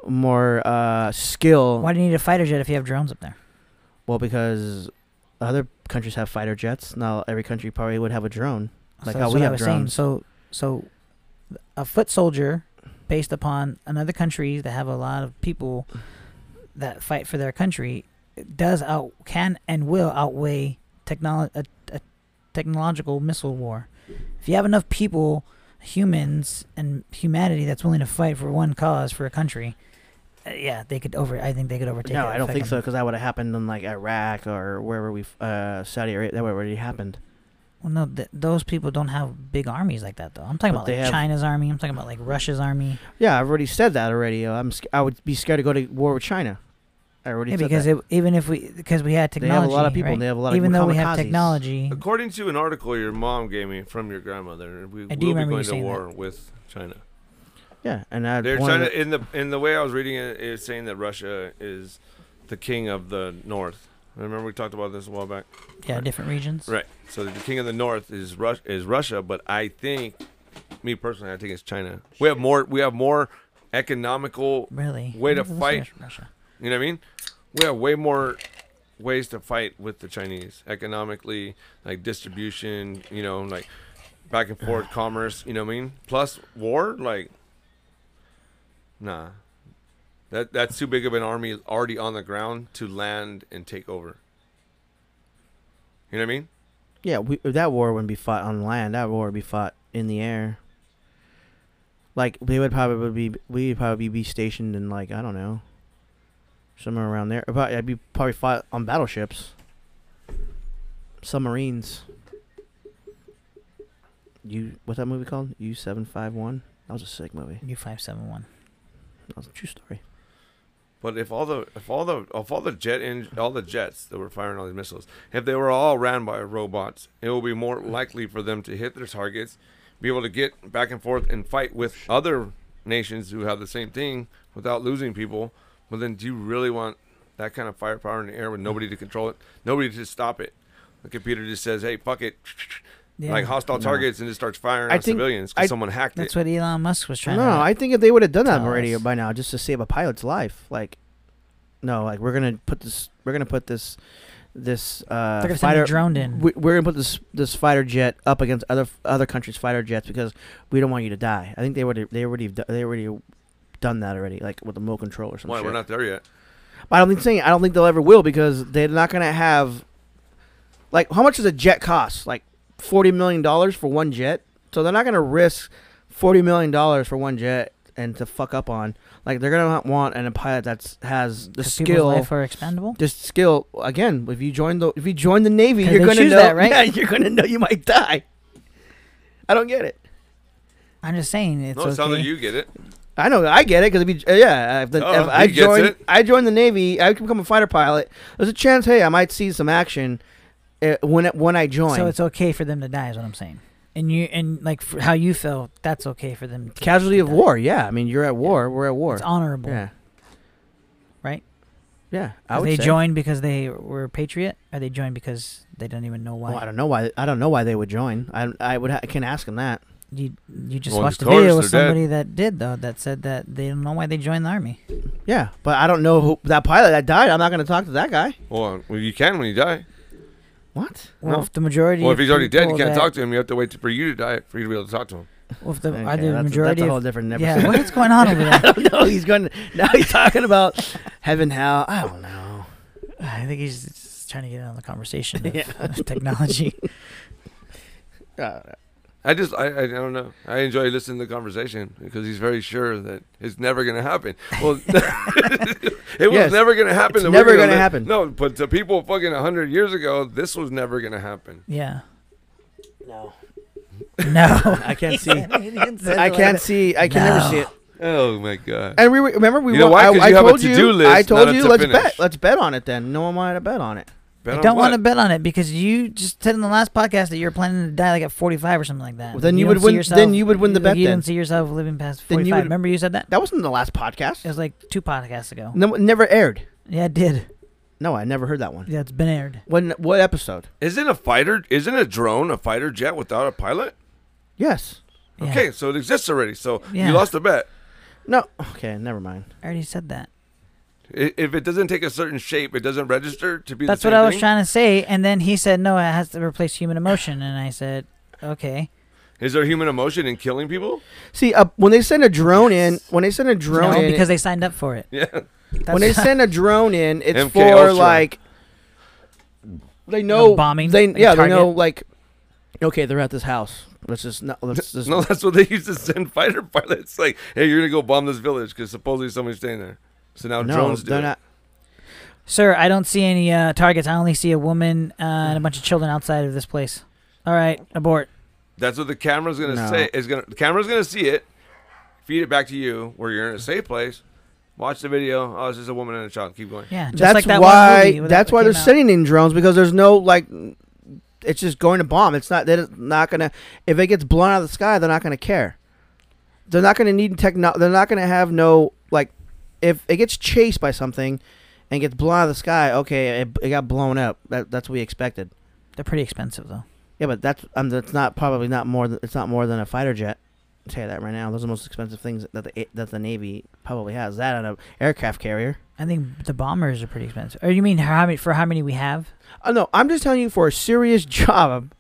more uh, skill? Why do you need a fighter jet if you have drones up there? Well, because other countries have fighter jets. Now every country probably would have a drone. Like so how we have was saying. drones. So, so a foot soldier, based upon another country that have a lot of people that fight for their country, does out can and will outweigh technolo- a, a technological missile war. If you have enough people, humans, and humanity that's willing to fight for one cause for a country, uh, yeah, they could over. I think they could overtake. No, I don't think so because that would have happened in like Iraq or wherever we uh, Saudi Arabia. That would already happened. Well, no, th- those people don't have big armies like that, though. I'm talking But about they like have- China's army. I'm talking about like Russia's army. Yeah, I've already said that already. Uh, I'm sc- I would be scared to go to war with China. I already Yeah, said because that. it, even if we, because we had they have a lot of people. right? and They have a lot of even though we have technology, According to an article your mom gave me from your grandmother, we I will do be going to saying war with China. Yeah, and I They're trying to in the in the way I was reading it, it's saying that Russia is the king of the north. Remember we talked about this a while back. yeah, different regions. Right. So the king of the north is Rus- is Russia, but I think, me personally, I think it's China. We have more. We have more economical. Really, Way to fight. Russia. You know what I mean? We have way more ways to fight with the Chinese economically, like distribution. You know, like back and forth commerce. You know what I mean? Plus war, like, nah. That that's too big of an army already on the ground to land and take over. You know what I mean? Yeah, we, that war wouldn't be fought on land. That war would be fought in the air. Like we would probably be, we would probably be stationed in like I don't know, somewhere around there. But I'd be probably fought on battleships, submarines. You what's that movie called? U seven five one. That was a sick movie. U five seven one. That was a true story. But if all the if all the if all the jet in all the jets that were firing all these missiles, if they were all ran by robots, it will be more likely for them to hit their targets, be able to get back and forth and fight with other nations who have the same thing without losing people. But then, do you really want that kind of firepower in the air with nobody to control it, nobody to stop it? The computer just says, "Hey, fuck it," Yeah. like hostile No. targets, and just starts firing I on think- civilians because someone hacked That's it. That's what Elon Musk was trying No, to. I think if they would have done that already us. by now, just to save a pilot's life, like, no, like we're gonna put this, we're gonna put this, this uh, They're gonna fighter a drone in. we, we're gonna put this this fighter jet up against other other countries' fighter jets because we don't want you to die. I think they would they already they already done that already, like with the remote control or something. Why we're not there yet? But I don't think saying I don't think they'll ever will because they're not gonna have. Like, how much does a jet cost? Like forty million dollars for one jet. So they're not gonna risk forty million dollars for one jet and to fuck up on. Like they're gonna want an, a pilot that's has the skill. life are expendable. Just skill again. If you join the if you join the navy, you're gonna know that, (laughs) right? Yeah, you're gonna know you might die. I don't get it. I'm just saying it's no, it okay. sounds like you get it. I know I get it because if you uh, yeah if, the, Oh, if I he gets join it. I join the navy I can become a fighter pilot. There's a chance hey I might see some action uh, when it, when I join. So it's okay for them to die, is what I'm saying. And you and like for how you feel, that's okay for them. To casualty to of die. war. Yeah, I mean you're at war. We're at war. It's honorable, Yeah, right? yeah. I Are would they say. joined because they were a patriot? Are they joined because they don't even know why? Well, I don't know why. I don't know why they would join. I I would ha- I can ask them that. You you just Well, watched a of video with they're dead. somebody that did though that said that they don't know why they joined the army. Yeah, but I don't know who that pilot that died. I'm not going to talk to that guy. Well, well, you can when you die. What? Well, No. if the majority, Well, of if he's already dead, you people can't that- talk to him. You have to wait for you to die for you to be able to talk to him. Well, if the, Okay, are the that's, majority that's a whole of different yeah, episode. what's going on over (laughs) I there? don't know. He's going now. He's talking about heaven, hell. I don't know. I think he's just trying to get on the conversation (laughs) of Yeah. technology. (laughs) Uh, I just, I, I don't know. I enjoy listening to the conversation because he's very sure that it's never going to happen. Well, (laughs) it was Yes. never going to happen. It's that never gonna gonna happen. No, but to people fucking hundred years ago, this was never going to happen. Yeah. no, No. I can't (laughs) see. He didn't say I can't see. I can never see it. Oh my god! And we remember we You know wa- why? I, 'Cause I you have a told to-do you. list, I told you. to Let's finish. bet. Let's bet on it then. No one wanted to bet on it. Bet I don't want to bet on it because you just said in the last podcast that you're planning to die like at 45 or something like that. Well, then you don't would win- yourself- then you would win the bet You then. don't see yourself living past Then 45. you would- Remember you said that? That wasn't the last podcast. It was like two podcasts ago. No, it never aired. Yeah, it did. No, I never heard that one. Yeah, it's been aired. When what episode? Isn't a fighter? Isn't a drone a fighter jet without a pilot? Yes. Yeah. Okay, so it exists already. So Yeah. you lost the bet. No. Okay, never mind. I already said that. I- If it doesn't take a certain shape, it doesn't register to be. That's the what I was thing? trying to say. And then he said, no, it has to replace human emotion. And I said, okay. Is there human emotion in killing people? See, uh, when they send a drone in, when they send a drone no, in, because they signed up for it. Yeah. That's when they send a drone in, it's MK for Ultra. like they know bombing, They like yeah, they know like okay, they're at this house. Let's just not, let's (laughs) just No, that's what they used to send fighter pilots. Like, hey, you're gonna go bomb this village because supposedly somebody's staying there. So now no, drones do they're it. not. Sir, I don't see any uh, targets. I only see a woman uh, and a bunch of children outside of this place. All right, abort. That's what the camera's gonna No. say. Is gonna the camera's gonna see it, feed it back to you where you're in a safe place. Watch the video. Oh, it's just a woman and a child. Keep going. Yeah, just That's like that why. one movie that's that why they're came out. sending in drones because there's no like. It's just going to bomb. It's not. They're not gonna. If it gets blown out of the sky, they're not gonna care. They're not gonna need techno. They're not gonna have no like. If it gets chased by something, and gets blown out of the sky, okay, it, it got blown up. That that's what we expected. They're pretty expensive though. Yeah, but that's um, that's not probably not more. Than, it's not more than a fighter jet. I'll tell you that right now. Those are the most expensive things that the that the Navy probably has. That and a aircraft carrier. I think the bombers are pretty expensive. Or you mean how many for how many we have? Oh no, I'm just telling you for a serious (laughs) job,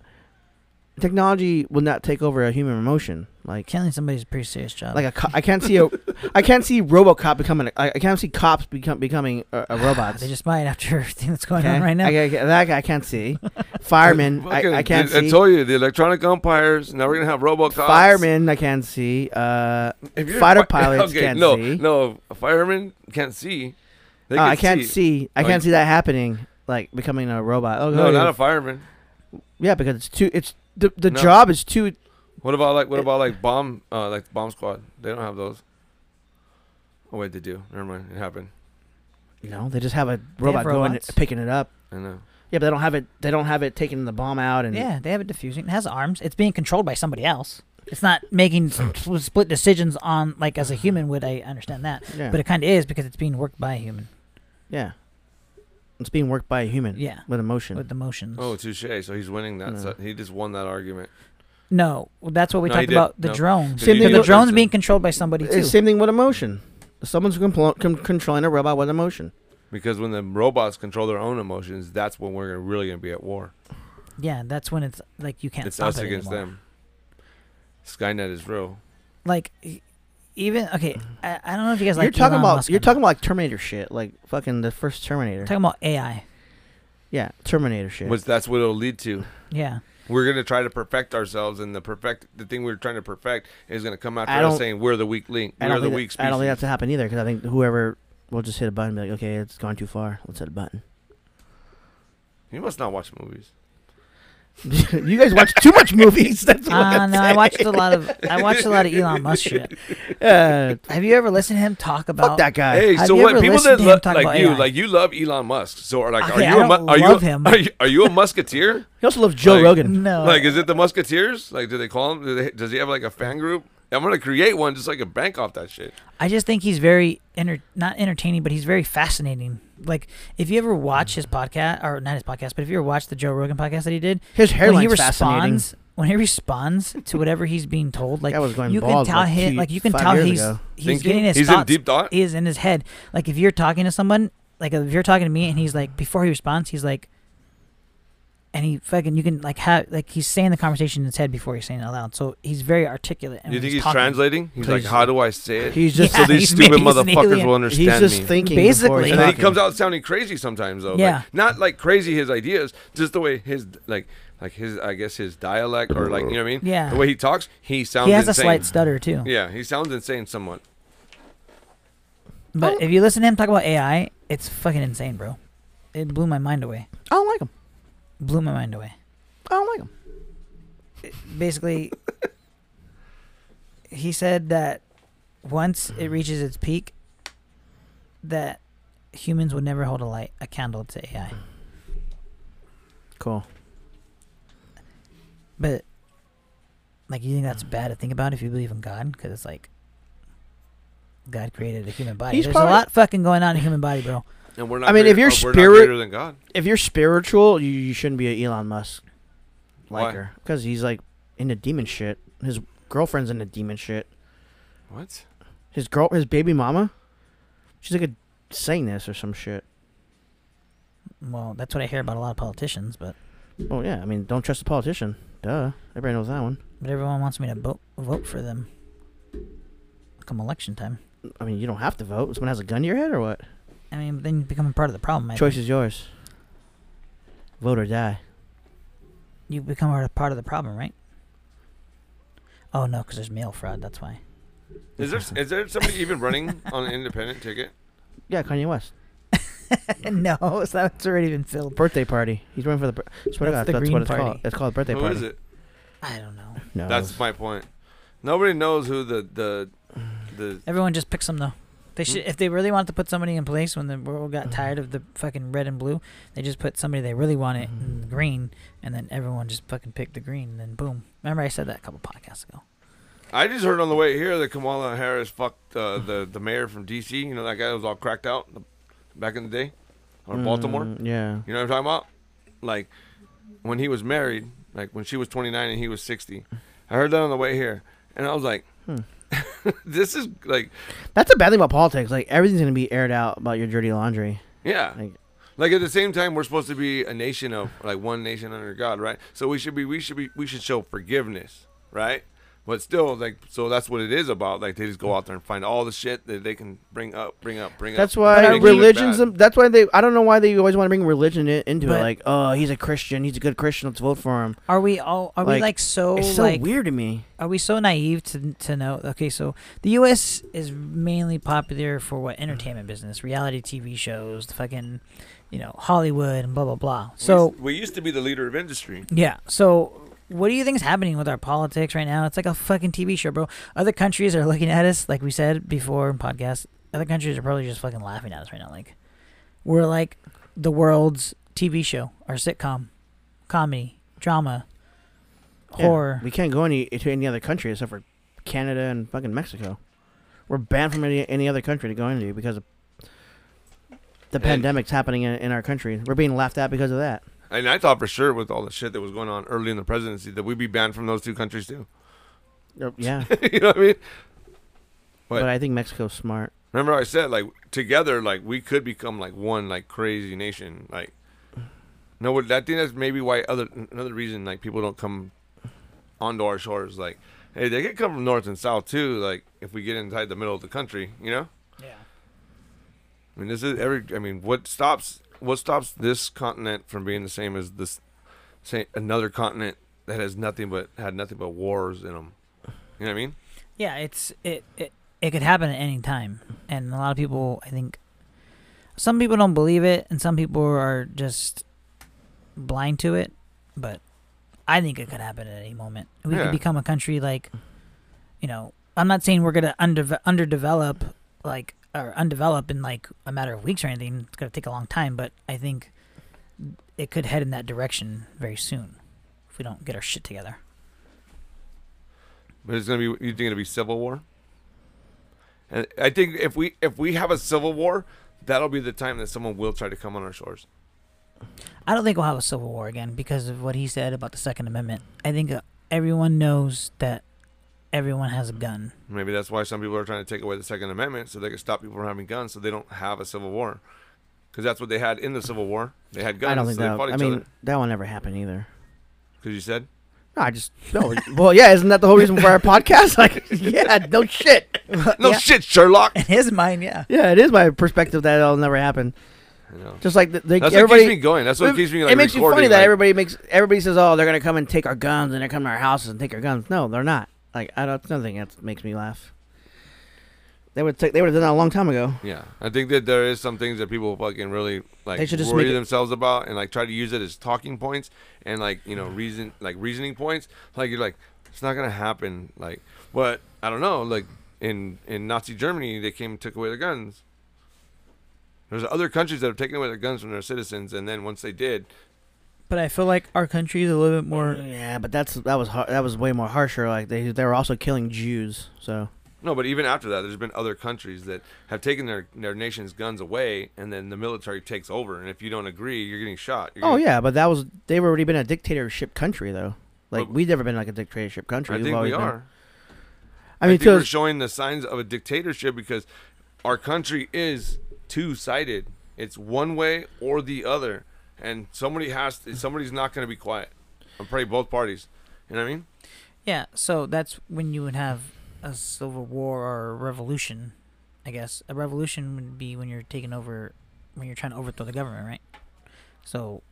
technology will not take over a human emotion. Like Killing somebody's a pretty serious job. like a co- I can't see a (laughs) I can't see RoboCop becoming. A, I, I can't see cops become becoming a, a robot. they just might after (laughs) everything that's going Okay? on right now. I, I- that I can't see. Firemen, (laughs) I, I can't see. I see. told you the electronic umpires. Now we're gonna have RoboCop. Firemen, I can't see. Uh, If you're fighter fi- pilots okay, can't no, see. No, a fireman can't see. They uh, can I can't see. I Oh, can't you- see that happening. Like becoming a robot. Oh, No, not a fireman. Yeah, because it's too. It's the the No. job is too. What about like what about like bomb uh like bomb squad? They don't have those. Oh wait, they do. Never mind. It happened. You know, they just have a robot going robots. picking it up. I know. Yeah, but they don't have it. They don't have it taking the bomb out and. Yeah, they have it diffusing. It has arms. It's being controlled by somebody else. It's not making s- (laughs) split decisions on like as a human would. I understand that, Yeah. but it kind of is because it's being worked by a human. yeah. It's being worked by a human. Yeah. With emotion. with emotions. Oh, touche. So he's winning that. No. So he just won that argument. no, well, that's what we No, he talked did. about. The No. drones. Same thing the did drones being controlled by somebody too. It's same thing with emotion. Someone's compl- com- controlling a robot with emotion. Because when the robots control their own emotions, that's when we're gonna, really going to be at war. Yeah, that's when it's like you can't it's stop us it against anymore. them. Skynet is real. Like even okay, I, I don't know if you guys like. you're talking Elon about Musk or you're not. talking about like Terminator shit, like fucking the first Terminator. talking about AI. yeah, Terminator shit. Which that's what it'll lead to. Yeah, We're gonna try to perfect ourselves, and the perfect the thing we're trying to perfect is gonna come after I us don't- saying we're the weak link. I We're don't the think weak that, species. I don't think that's to happen either because I think whoever will just hit a button and be like, okay, it's gone too far. Let's hit a button. you must not watch movies. You guys watch too much movies. That's what uh, I'm no, I watched a lot of I watched a lot of Elon Musk shit. Uh, Have you ever listened to him talk about? fuck that guy. Hey, Have so what? People that to lo- like you, AI? like you love Elon Musk. So, are like, Okay, are you a mu- don't are you him. (laughs) Are you, are you a musketeer? He also loves Joe Like- Rogan. No, Like, is it the Musketeers? Like, do they call him? Do they, does he have like a fan group? I'm gonna create one just like a bank off that shit. I just think he's very enter- not entertaining, but he's very fascinating. Like if you ever watch his podcast or not his podcast, but if you ever watch the Joe Rogan podcast that he did, His when he hairline's fascinating. responds, when he responds to whatever he's being told, like was going you can tell like him, like you can tell he's ago. he's Thinking? getting his He's in deep thought? is in his head. Like if you're talking to someone, like if you're talking to me and he's like before he responds, he's like, and he fucking you can like have like he's saying the conversation in his head before he's saying it out loud. So he's very articulate. And you think he's talking- translating? He's like, how do I say it? He's just Yeah, so these stupid maybe he's an motherfuckers alien. will he's understand just me. thinking. Basically. and then he comes out sounding crazy sometimes though. Like, Yeah. not like crazy his ideas, just the way his like like his I guess his dialect or like you know what I mean. Yeah. The way he talks, he sounds. He has insane. a slight stutter too. Yeah, he sounds insane somewhat. But if you listen to him talk about AI, it's fucking insane, bro. It blew my mind away. I don't like him. Blew my mind away. I don't like him. Basically, (laughs) he said that once it mm. reaches its peak, that humans would never hold a light, a candle to AI. Cool. But like, you think that's bad to think about if you believe in God? Because it's like God created a human body. He's There's probably- a lot fucking going on in a human body, bro. And we're not. I mean, if you're oh, we're not spirit- than God. If you're spiritual, you, you shouldn't be an Elon Musk Why? liker because he's like into demon shit. His girlfriend's into demon shit. What? His girl, his baby mama, she's like a saintess or some shit. Well, that's what I hear about a lot of politicians, but Oh yeah, I mean, don't trust a politician. Duh, everybody knows that one. but everyone wants me to vote vote for them. Come election time. I mean, you don't have to vote. Someone has a gun to your head or what? I mean, then you become a part of the problem. I Choice think. is yours. Vote or die. You become a part of the problem, right? Oh no, because there's mail fraud. That's why. Is there is there somebody even running on an independent ticket? (laughs) Yeah, Kanye West. (laughs) no, so that's already been filled. Birthday party. He's running for the. bir- Swear to That's God, the that's Green what it's Party. called. It's called birthday Who party. is it? I don't know. No, That's my point. Nobody knows who the the the. Everyone just picks them though. They should, if they really wanted to put somebody in place when the world got tired of the fucking red and blue, they just put somebody they really wanted Mm-hmm. in green, and then everyone just fucking picked the green, and then boom. Remember I said that a couple podcasts ago. I just heard on the way here that Kamala Harris fucked uh, the the mayor from D.C. You know that guy that was all cracked out back in the day, or Baltimore. Mm, yeah. You know what I'm talking about? Like when he was married, like when she was 29 and he was 60. I heard that on the way here, and I was like, Hmm. (laughs) "This is like, That's a bad thing about politics. Like everything's gonna be aired out about your dirty laundry. yeah." Like Like at the same time, we're supposed to be a nation of like one nation under God, right? So we should be, we should be, we should show forgiveness, right? But still, like, so that's what it is about. Like, they just go out there and find all the shit that they can bring up, bring up, bring That's up. That's why Make it look religions. That's why they. I don't know why they always want to bring religion i- into But- it. Like, oh, he's a Christian. He's a good Christian. Let's vote for him. Are we all? Are we Like, like so it's so like? weird to me. Are we so naive to to know? Okay, so the U.S. is mainly popular for what entertainment business, reality TV shows, the fucking, you know, Hollywood and blah blah blah. So we, we used to be the leader of industry. yeah, so what do you think is happening with our politics right now? It's like a fucking TV show, bro. Other countries are looking at us, like we said before in podcast. Other countries are probably just fucking laughing at us right now. Like we're like the world's TV show, our sitcom, comedy, drama, Yeah, horror. We can't go any to any other country except for Canada and fucking Mexico. We're banned from any any other country to go into because of the And- pandemic's happening in, in our country. We're being laughed at because of that. And I thought for sure with all the shit that was going on early in the presidency that we'd be banned from those two countries too. Uh, Yeah, (laughs) you know what I mean? What? but I think Mexico's smart. Remember I said like together like we could become like one like crazy nation like no what I think that's maybe why other another reason like people don't come onto our shores like hey they could come from north and south too like if we get inside the middle of the country you know Yeah. I mean this is every I mean what stops what stops this continent from being the same as this say another continent that has nothing but had nothing but wars in them you know what I mean Yeah, it's it, it it could happen at any time, and a lot of people, I think, some people don't believe it, and some people are just blind to it. But I think it could happen at any moment. We Yeah. could become a country like, you know, I'm not saying we're gonna under underdevelop like or undevelop in like a matter of weeks or anything. It's gonna take a long time, but I think it could head in that direction very soon if we don't get our shit together. But it's gonna be. You think it'll be civil war? And I think if we if we have a civil war, that'll be the time that someone will try to come on our shores. I don't think we'll have a civil war again because of what he said about the Second Amendment. I think uh, everyone knows that everyone has a gun. Maybe that's why some people are trying to take away the Second Amendment so they can stop people from having guns, so they don't have a civil war. Because that's what they had in the Civil War. They had guns. I don't think so they that. fought I mean, other. that will never happen either. Because you said. No, I just no. well, yeah, isn't that the whole reason for our podcast? (laughs) Like, yeah, no shit. (laughs) No Yeah. shit, Sherlock. (laughs) In his mind, yeah. Yeah, it is my perspective that it'll never happen. Know. Just like the, the, That's everybody. what keeps me going. That's what it, keeps me like it makes you recording, funny that like- everybody makes everybody says, "Oh, they're gonna come and take our guns and they're coming to our houses and take our guns." No, they're not. Like I don't. Nothing that makes me laugh. They would take. They would have done that a long time ago. Yeah, I think that there is some things that people fucking really like They should just worry themselves about and like try to use it as talking points and like you know reason like reasoning points. Like you're like it's not gonna happen. Like, but I don't know. Like in in Nazi Germany, they came and took away their guns. There's other countries that have taken away their guns from their citizens, and then once they did, But I feel like our country is a little bit more. Mm, yeah, but that's that was har- that was way more harsher. Like they they were also killing Jews. So no, but even after that, there's been other countries that have taken their their nation's guns away, and then the military takes over. And if you don't agree, you're getting shot. You're oh getting- yeah, but that was they've already been a dictatorship country though. Like But- we've never been like a dictatorship country. I We've think always we been- are. I mean, think we're showing the signs of a dictatorship because our country is two-sided. It's one way or the other, and somebody has to, somebody's not going to be quiet. I'm praying both parties. You know what I mean? Yeah, so that's when you would have a civil war or a revolution. I guess a revolution would be when you're taking over, when you're trying to overthrow the government, right? So,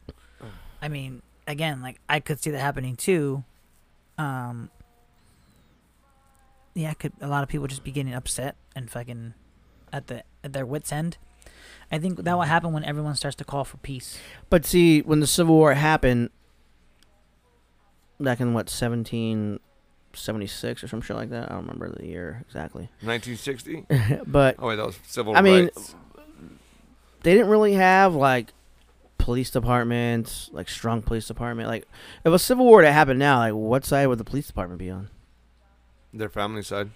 (sighs) I mean, again, like I could see that happening too. Um, yeah, could. A lot of people just be getting upset and fucking at the at their wits end. I think that will happen when everyone starts to call for peace. But see, when the Civil War happened, back in what seventeen seventy six or some shit like that. I don't remember the year exactly. 1960. (laughs) but Oh wait, that was civil War. I mean, they didn't really have like police departments, like strong police department. Like if a civil war to happen now, like what side would the police department be on? Their family side.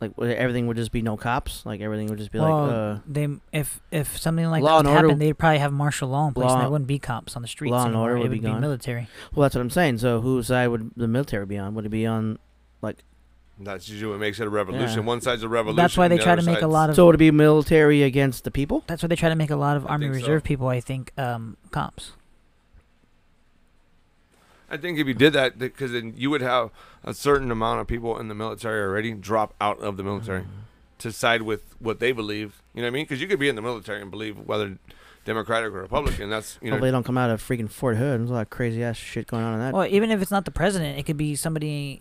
Like everything would just be no cops. Like everything would just be well, like, uh, they if if something like Law that and happened, order- they'd probably have martial law in place, and Law- there wouldn't be cops on the streets. law and anymore. order it would would be gone. military. well, that's what I'm saying. So whose side would the military be on? Would it be on? Like that's usually what makes it a revolution. Yeah. One side's a revolution. That's why they the try to make a lot of. So it would be military against the people? that's why they try to make a lot of I army think so. reserve people. I think um, cops. I think if you did that, because then you would have a certain amount of people in the military already drop out of the military Mm-hmm. to side with what they believe. You know what I mean? Because you could be in the military and believe whether Democratic or Republican. That's you know. Hopefully, they don't come out of freaking Fort Hood. There's a lot of crazy ass shit going on in that. Well, even if it's not the president, it could be somebody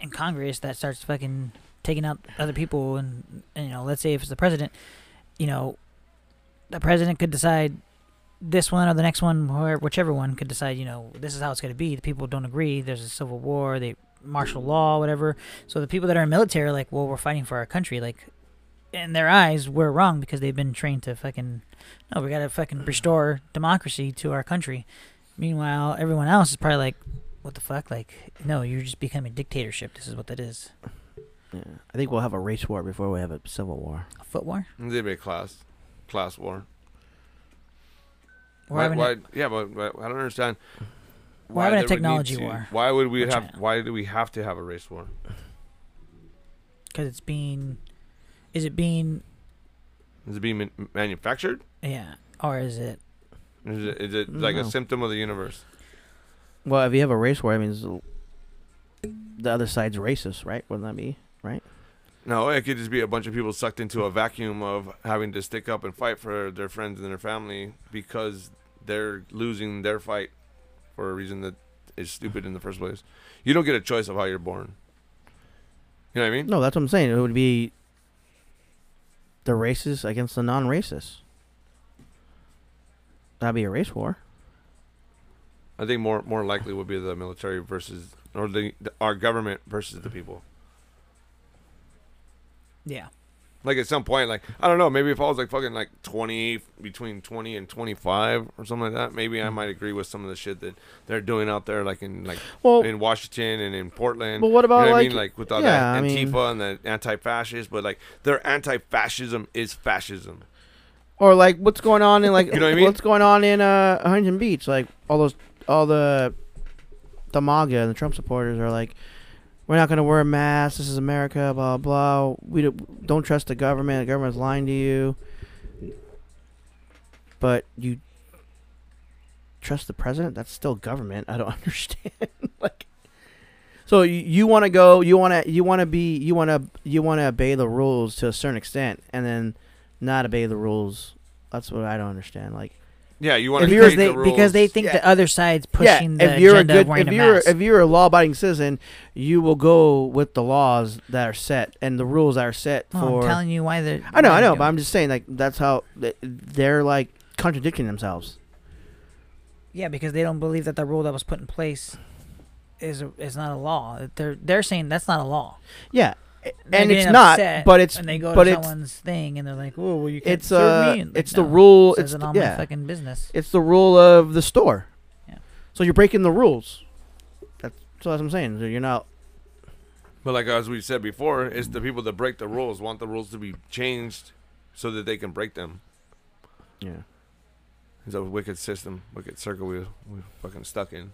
in Congress that starts fucking taking out other people, and, and you know, let's say if it's the president, you know, the president could decide this one or the next one, or whichever one could decide, you know, this is how it's going to be. The people don't agree. There's a civil war. They martial law, whatever. So the people that are in military are like, well, we're fighting for our country. Like, in their eyes, we're wrong because they've been trained to fucking, no, we got to fucking restore democracy to our country. Meanwhile, everyone else is probably like, what the fuck? Like, no, you're just becoming dictatorship. This is what that is. yeah. I think we'll have a race war before we have a civil war. A foot war? It'd be a class, class war. We're Why, having why, a- yeah, but, but I don't understand. We're having a there would technology to- war Why would we have? China. Why do we have to have a race war? because it's being, is it being, Is it being man- manufactured? yeah, or is it? Is it, is it mm, like a symptom of the universe? Well, if you have a race war, I mean, the other side's racist, right? Wouldn't that be right? No, it could just be a bunch of people sucked into a vacuum of having to stick up and fight for their friends and their family because they're losing their fight for a reason that is stupid in the first place. You don't get a choice of how you're born. You know what I mean? No, that's what I'm saying. It would be the racists against the non-racists. That'd be a race war. I think more more likely would be the military versus or the, the our government versus the people. Yeah. Like at some point, like I don't know, maybe if I was like fucking like twenty between twenty and twenty five or something like that, maybe I might agree with some of the shit that they're doing out there, like in like Well, in Washington and in Portland. but what about you know what like, I mean? Like with all yeah, that I mean- Antifa and the anti-fascist, but like their anti-fascism is fascism. or like what's going on in like (laughs) You know what I mean? what's going on in uh Huntington Beach? Like all those all the the MAGA and the Trump supporters are like, we're not gonna wear a mask. This is America. Blah blah. We don't, don't trust the government. The government's lying to you. But you trust the president? That's still government. I don't (laughs) understand. like, so you, you want to go? You want to? You want to be? You want to? You want to obey the rules to a certain extent, and then not obey the rules. That's what I don't understand. Like, Yeah, you want to Because create they the because they think Yeah. the other side's pushing yeah, the if you're a good, of wearing if a you're mask. if you're a law-abiding citizen, you will go with the laws that are set and the rules that are set Oh, for. I'm telling you why they're. I know, I know, but doing I'm just saying like that's how they're like contradicting themselves. Yeah, because they don't believe that the rule that was put in place is is not a law. They're they're saying that's not a law. Yeah, a- They're and it's getting not, but it's and they go but to it's someone's thing and they're like, "Oh, well, you can't it's serve uh me." Like, it's the no, rule. Says It's it the, on yeah, my fucking business. it's the rule of the store. Yeah. So you're breaking the rules. That's so that's what I'm saying. So you're not. But like as we said before, it's the people that break the rules want the rules to be changed so that they can break them. Yeah. It's a wicked system, wicked circle we we fucking stuck in.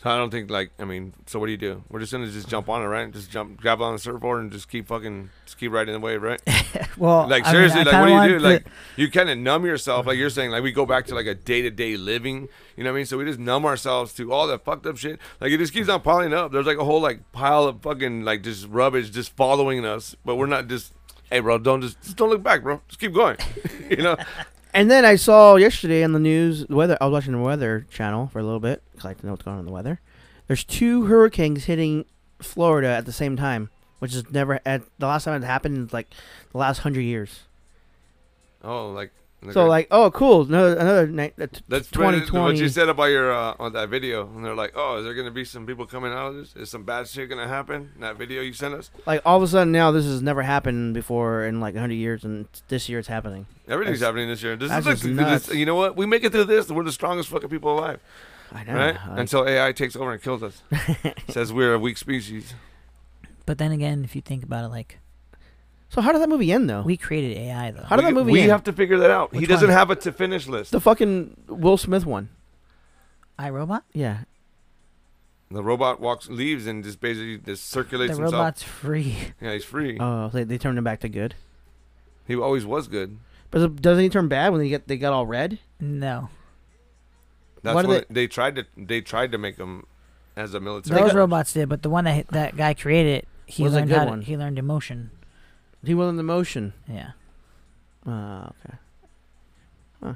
So I don't think like I mean, so what do you do? We're just gonna just jump on it, right? Just jump, grab on the surfboard, and just keep fucking, just keep riding the wave, right? (laughs) well, Like I mean, seriously, I like what do you do? Like you kind of numb yourself, like you're saying, like we go back to like a day to day living. You know what I mean? So we just numb ourselves to all that fucked up shit. Like it just keeps on piling up. There's like a whole like pile of fucking like just rubbish just following us, but we're not just. Hey, bro, don't just, just don't look back, bro. Just keep going. (laughs) you know? And then I saw yesterday on the news, the weather. I was watching the weather channel for a little bit because I like to know what's going on in the weather. There's two hurricanes hitting Florida at the same time, which is never at the last time it happened in like the last hundred years. Oh, like. So like, oh, cool, another another night. Uh, t- That's 2020. what you said about your uh, on that video, and they're like, "Oh, is there gonna be some people coming out of this? Is some bad shit gonna happen?" In that video you sent us. like all of a sudden now this has never happened before in like hundred years, and this year it's happening. Everything's That's- happening this year. This that's is just nuts. this, you know what? We make it through this, we're the strongest fucking people alive, I know. right? like- Until AI takes over and kills us. (laughs) Says we're a weak species. But then again, if you think about it, like so how did that movie end though? we created AI though. How did that movie We end? have to figure that out. he Which doesn't one? have a to finish list. the fucking Will Smith one. I, Robot. Yeah. The robot walks, leaves, and just basically just circulates The himself. robot's free. (laughs) Yeah, he's free. Oh, they, they turned him back to good. he always was good. But doesn't he turn bad when they get they got all red? No. That's What what do they, tried to. They tried to make him as a military. Those guy. robots did, but the one that that guy created, he Was a learned good how to, one. he learned emotion. He will in the motion. Yeah. Ah, okay. Huh.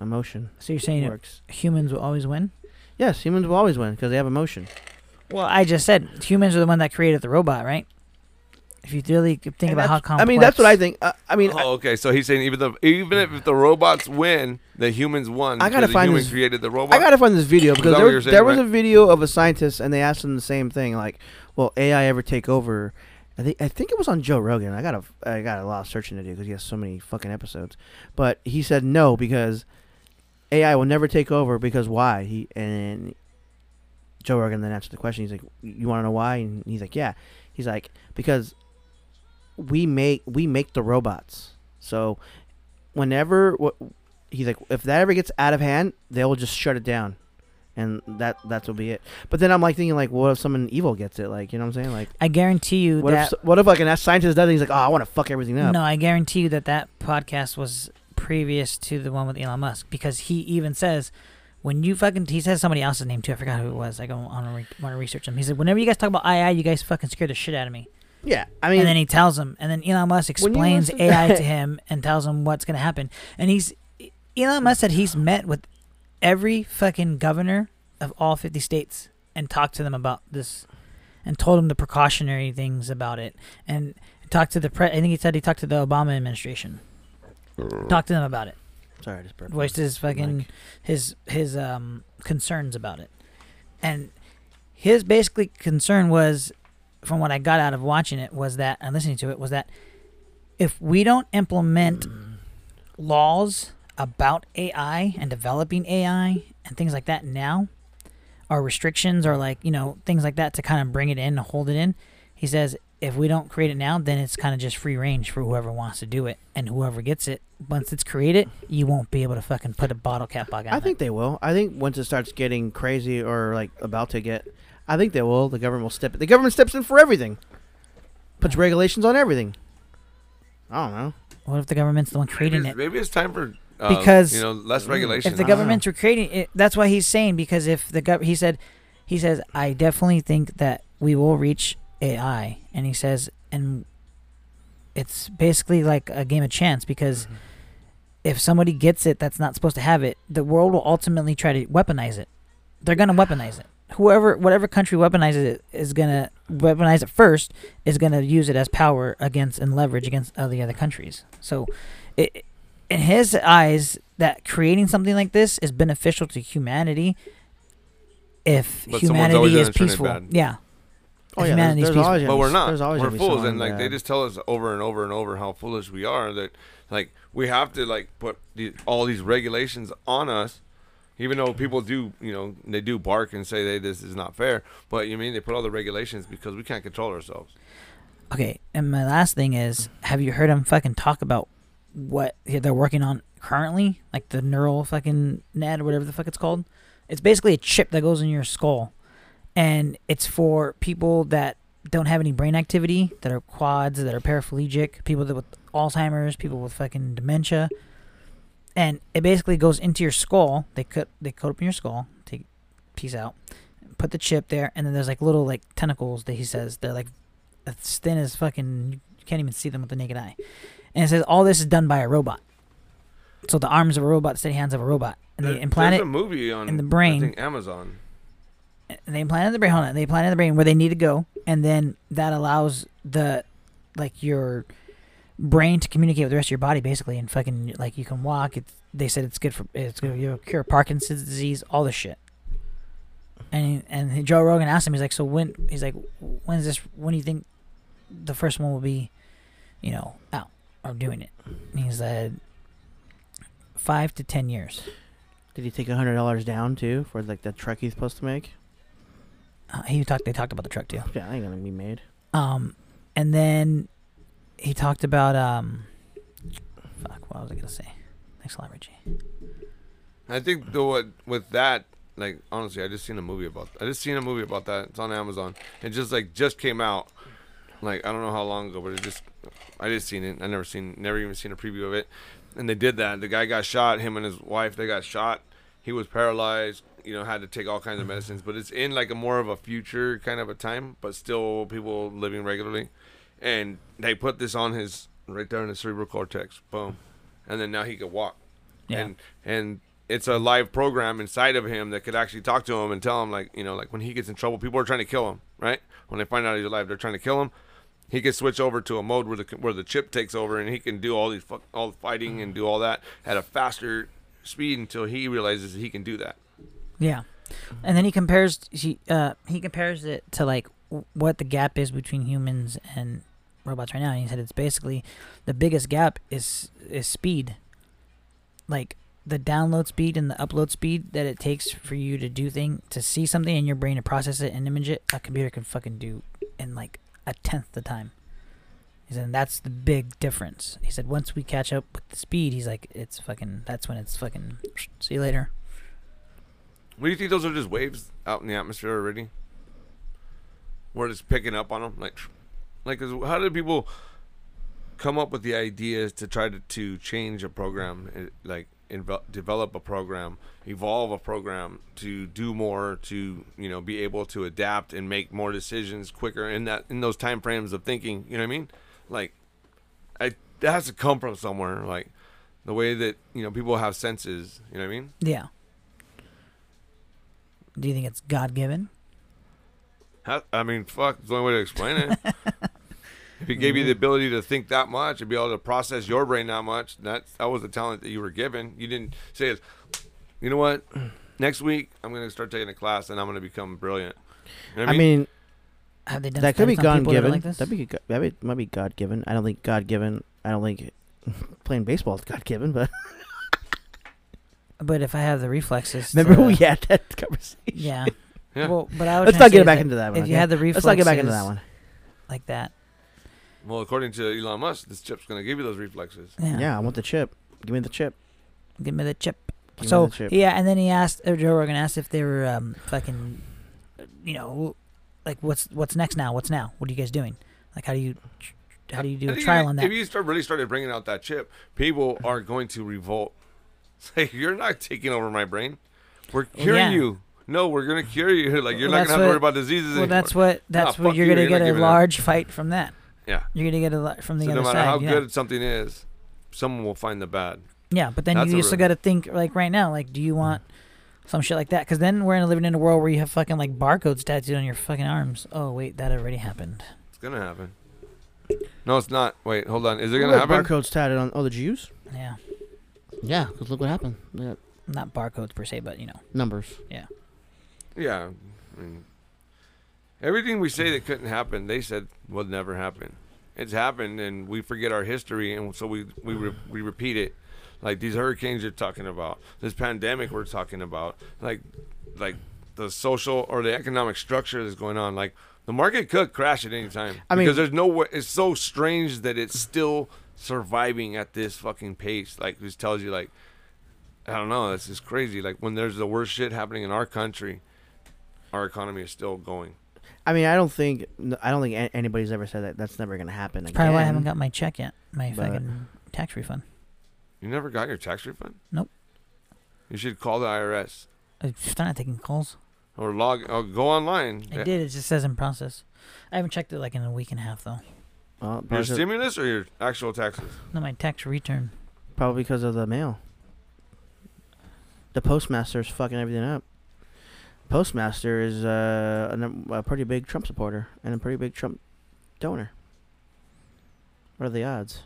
Emotion So you're saying works. humans will always win? Yes, humans will always win because they have emotion. Well, I just said humans are the one that created the robot, right? If you really think And about how that's- complex. I mean, that's what I think. Uh, I mean, I- Oh, okay. So he's saying even the even if the robots win, the humans won. I gotta because the find human this- created the robot. I gotta find this video because that there, what you're was- saying, there was right? a video of a scientist and they asked him the same thing, like, "Will AI ever take over?" I think I think it was on Joe Rogan. I got a I got a lot of searching to do because he has so many fucking episodes. But he said no because AI will never take over because why? He and Joe Rogan then answered the question. He's like, "You want to know why?" And he's like, "Yeah." He's like, "Because we make we make the robots. So whenever what he's like, if that ever gets out of hand, they will just shut it down." And that that will be it. But then I'm like thinking like, what if someone evil gets it? Like, you know what I'm saying? Like, I guarantee you what that. if what if like an scientist does it? He's like, oh, I want to fuck everything up. No, I guarantee you that that podcast was previous to the one with Elon Musk because he even says when you fucking he says somebody else's name too. I forgot who it was. I go on to re- want to research him. He said whenever you guys talk about AI, you guys fucking scare the shit out of me. Yeah, I mean, and then he tells him, and then Elon Musk explains AI (laughs) to him and tells him what's gonna happen. And he's Elon Musk said he's met with every fucking governor of all 50 states and talked to them about this and told them the precautionary things about it and talked to the pre- I think he said he talked to the Obama administration. Talked to them about it. sorry, I just burped. Voiced his fucking Mike. his his um concerns about it. And his basically concern was from what I got out of watching it was that and listening to it was that if we don't implement laws about AI and developing AI and things like that now, or restrictions or like, you know, things like that to kind of bring it in and hold it in, he says if we don't create it now, then it's kind of just free range for whoever wants to do it. And whoever gets it, once it's created, you won't be able to fucking put a bottle cap back on I think they will. I think once it starts getting crazy or like about to get, I think they will. The government will step. The government steps in for everything. Puts regulations on everything. I don't know. What if the government's the one Maybe creating it's, it? maybe it's time for uh, Because you know less regulation. If the I know. governments were creating it, that's why he's saying because if the gov, he said, he says I definitely think that we will reach AI, and he says, and it's basically like a game of chance because Mm-hmm. if somebody gets it that's not supposed to have it, the world will ultimately try to weaponize it. They're gonna weaponize it. Whoever, whatever country weaponizes it is gonna weaponize it first. Is gonna use it as power against and leverage against all the other countries. So, it, in his eyes, that creating something like this is beneficial to humanity. If But humanity is gonna turn it peaceful, yeah. Oh If yeah, humanity's there's, there's peaceful. always but we're not. There's always we're fools, and like they just tell us over and over and over how foolish we are. That like we have to like put the, all these regulations on us, even though people do, you know, they do bark and say, "Hey, this is not fair." But you mean they put all the regulations because we can't control ourselves. Okay, and my last thing is, have you heard him fucking talk about what they're working on currently, like the neural fucking net or whatever the fuck it's called? It's basically a chip that goes in your skull, and it's for people that don't have any brain activity, that are quads, that are paraplegic, people that with Alzheimer's, people with fucking dementia, and it basically goes into your skull. They cut they cut open your skull, take piece out, put the chip there, and then there's like little like tentacles that he says they're like as thin as fucking you can't even see them with the naked eye. And it says all this is done by a robot. So the arms of a robot, steady hands of a robot, and they implant There's it a movie on in the brain. I think Amazon. and they implant it in the brain. Hold on, they implant it in the brain where they need to go, and then that allows the like your brain to communicate with the rest of your body basically, and fucking like you can walk. It's they said it's good for it's good you know, cure Parkinson's disease, all this shit. And and Joe Rogan asked him, he's like, so when he's like, when's this? When do you think the first one will be, you know, out or doing it? And he said, five to ten years. Did he take a hundred dollars down too for like the truck he's supposed to make? Uh, he talked. They talked about the truck too. Yeah, that ain't gonna be made. Um, and then he talked about um, fuck, what was I gonna say? Thanks a lot, Richie. I think the what with that, like honestly, I just seen a movie about. I just seen a movie about that. It's on Amazon. It just like just came out. Like I don't know how long ago, but it just I just seen it. I never seen, never even seen a preview of it. And they did that. The guy got shot. Him and his wife, they got shot, he was paralyzed. You know, had to take all kinds of mm-hmm. medicines, but it's in like a more of a future kind of a time, but still people living regularly. And they put this on his right there in the cerebral cortex, boom, and then now he could walk. Yeah. And and it's a live program inside of him that could actually talk to him and tell him like you know like when he gets in trouble, people are trying to kill him, right? When they find out he's alive, they're trying to kill him. He can switch over to a mode where the where the chip takes over and he can do all these all the fighting and do all that at a faster speed until he realizes he can do that. Yeah, and then he compares he uh he compares it to like what the gap is between humans and robots right now. And he said it's basically the biggest gap is is speed, like the download speed and the upload speed that it takes for you to do thing to see something in your brain to process it and image it. A computer can fucking do in like a tenth the time. He said and that's the big difference. He said once we catch up with the speed, he's like it's fucking that's when it's fucking see you later. What do you think those are just waves out in the atmosphere already? We're just picking up on them, like, like how did people come up with the ideas to try to, to change a program, like inve- develop a program, evolve a program to do more, to you know be able to adapt and make more decisions quicker in that in those time frames of thinking. You know what I mean? Like, I that has to come from somewhere. Like the way that you know people have senses. You know what I mean? Yeah. Do you think it's God given? I mean, fuck, it's the only way to explain it. (laughs) if he gave you the ability to think that much and be able to process your brain that much, that that was the talent that you were given. You didn't say it. You know what? Next week I'm going to start taking a class and I'm going to become brilliant. You know I mean, Have they done that could be God people that given. like this? That'd be that might be God given. I don't think God given. I don't think (laughs) playing baseball is God given. But (laughs) But if I have the reflexes, (laughs) remember to- we had that conversation. Yeah. Yeah. Well, but I was Let's not get back into that one. If you had the reflexes, Let's not get back into that one. like that. Well, according to Elon Musk, this chip's going to give you those reflexes. Yeah. Yeah. I want the chip. Give me the chip. Give me the chip. Give so the chip. yeah, and then he asked uh, Joe Rogan asked if they were um fucking, you know, like what's what's next now? What's now? What are you guys doing? Like how do you how do you do I a think trial if, on that? If you start really started bringing out that chip, people are going to revolt. (laughs) Say, like, you're not taking over my brain. We're Well, curing yeah. you. No, we're going to cure you. (laughs) Like you're Well, not gonna have to worry about diseases well, anymore. that's what that's Nah, what you're you, gonna you're not get a giving up. large fight from that. Yeah. You're gonna get a lot from the So other no matter side. how yeah. good something is, someone will find the bad. Yeah, but then That's you a also got to think like right now, like, do you want some shit like that? Because then we're in living in a world where you have fucking like barcodes tattooed on your fucking arms. Oh wait, that already happened. It's gonna happen. No, it's not. Wait, hold on. Is it gonna at happen? Barcodes tatted on. all the Jews. Yeah, Yeah, because look what happened. They got not barcodes per se, but you know. numbers. Yeah. I mean, everything we say that couldn't happen, they said would never happen. It's happened, and we forget our history, and so we we re- we repeat it. Like these hurricanes you're talking about, this pandemic we're talking about, like like the social or the economic structure that's going on. Like the market could crash at any time I mean- because there's no way. It's so strange that it's still surviving at this fucking pace. Like this tells you like. I don't know. this is crazy. Like when there's the worst shit happening in our country, our economy is still going. I mean, I don't think n- I don't think anybody's ever said that that's never gonna happen again. Probably why I haven't got my check yet, my But- fucking tax refund. You never got your tax refund? Nope. You should call the IRS I'm not taking calls. or log or go online. I did. It just says in process. I haven't checked it like in a week and a half though. Well, Your stimulus or your actual taxes? No, my tax return. probably because of the mail. The postmaster's fucking everything up. Postmaster is uh, a, a pretty big Trump supporter and a pretty big Trump donor. What are the odds?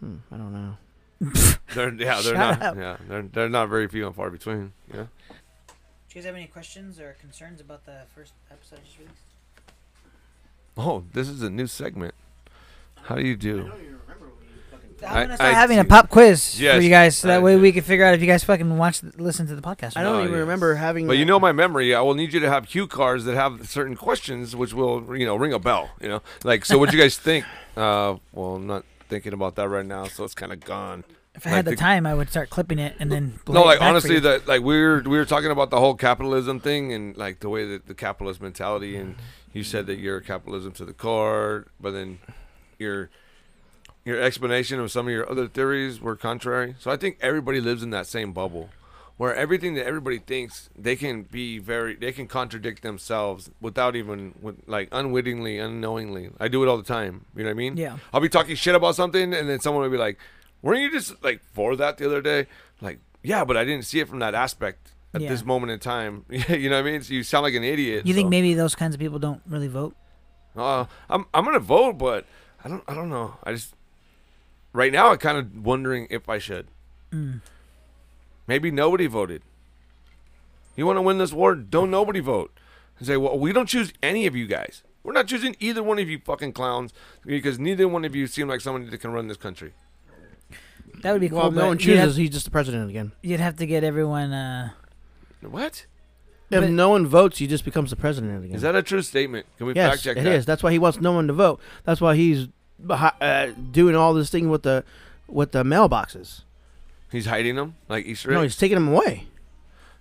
Hmm, I don't know. (laughs) They're yeah, they're Shut not up. yeah, they're they're not very few and far between. Yeah. Do you guys have any questions or concerns about the first episode I just released? Oh, this is a new segment. How do you do? I'm I- gonna start I having a pop quiz for you guys, so that I way do. we can figure out if you guys fucking watch, listen to the podcast. I don't not. Oh, even yes. remember having. But you know my memory. I will need you to have cue cards that have certain questions, which will you know ring a bell. You know, like so. What do you guys think? (laughs) Uh, well, I'm not thinking about that right now, so it's kind of gone. If I like had the the- time, I would start clipping it and then. play No, it like back honestly, that like we were we were talking about the whole capitalism thing and like the way that the capitalist mentality, and you said that you're capitalism to the core, but then you're your explanation of some of your other theories were contrary. So I think everybody lives in that same bubble, where everything that everybody thinks they can be very, they can contradict themselves without even, with, like unwittingly, unknowingly. I do it all the time. You know what I mean? Yeah. I'll be talking shit about something, and then someone will be like, "Weren't you just like for that the other day?" Like, yeah, but I didn't see it from that aspect at Yeah. this moment in time. (laughs) you know what I mean? So you sound like an idiot. You think maybe those kinds of people don't really vote? uh, I'm I'm gonna vote, but I don't I don't know. I just right now I'm kind of wondering if I should. Mm. Maybe nobody voted. You want to win this war? Don't nobody vote. And say, well, we don't choose any of you guys. We're not choosing either one of you fucking clowns because neither one of you seem like somebody that can run this country. That would be cool. Well, no one you'd have- chooses. He's just the president again. You'd have to get everyone. Uh, What If But- no one votes, he just becomes the president again. is that a true statement? Can we yes, fact check it that? is. That's why he wants no one to vote. That's why he's behi- uh, doing all this thing with the with the mailboxes. He's hiding them like Easter No, eggs. he's taking them away.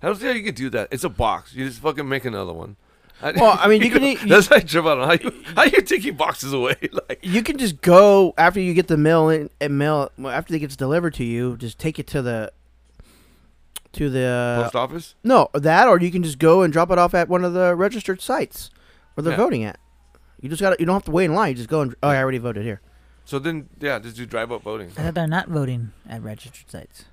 I don't see how you could do that. It's a box. You just fucking make another one. I- Well, I mean, (laughs) you can eat- That's how I trip out on how you how you taking boxes away. (laughs) Like You can just go after you get the mail in and mail well, after it gets delivered to you. Just take it to the to the post office. no that, or you can just go and drop it off at one of the registered sites where they're Yeah. voting at. You just got to You don't have to wait in line. You just go and oh, I already voted here. So then, yeah, just do drive up voting. I thought they're not voting at registered sites.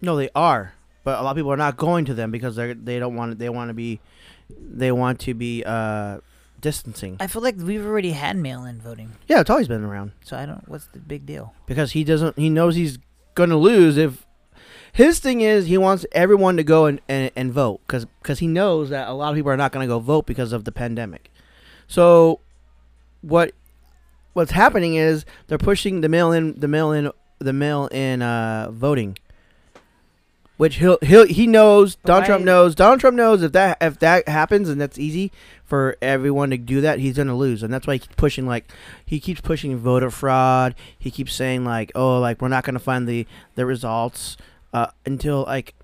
No, they are, but a lot of people are not going to them because they they don't want they want to be they want to be uh distancing. I feel like we've already had mail-in voting, Yeah, it's always been around so I don't. What's the big deal? because he doesn't. He knows he's going to lose if. His thing is he wants everyone to go and, and, and vote because he knows that a lot of people are not going to go vote because of the pandemic. So, what what's happening is they're pushing the mail in the mail in the mail in uh, voting, which he'll he'll he knows Donald Trump knows. Donald Trump knows if that if that happens and that's easy for everyone to do that he's gonna lose. And that's why he keeps pushing like he keeps pushing voter fraud. He keeps saying like oh like we're not gonna find the the results uh, until like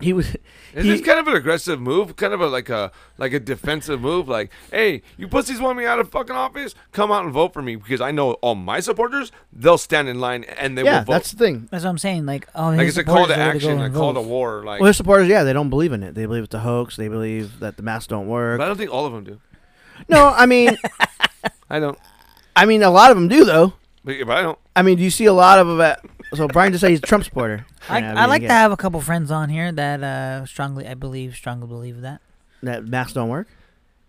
he was Is he- this kind of an aggressive move? Kind of a like a like a defensive move? Like, hey, you pussies want me out of fucking office? Come out and vote for me because I know all my supporters. They'll stand in line and they yeah will vote. that's the thing That's what I'm saying. Like, oh, like his it's a call to supporters gonna action, go a and call to vote. war. Like, well his supporters yeah they don't believe in it they believe it's a hoax they believe that the masks don't work but I don't think all of them do. no I mean (laughs) I don't. I mean a lot of them do though But, but I don't. I mean do you see a lot of them at so Brian just said he's a Trump supporter I, I like to have a couple friends on here that uh, strongly, I believe, strongly believe that that masks don't work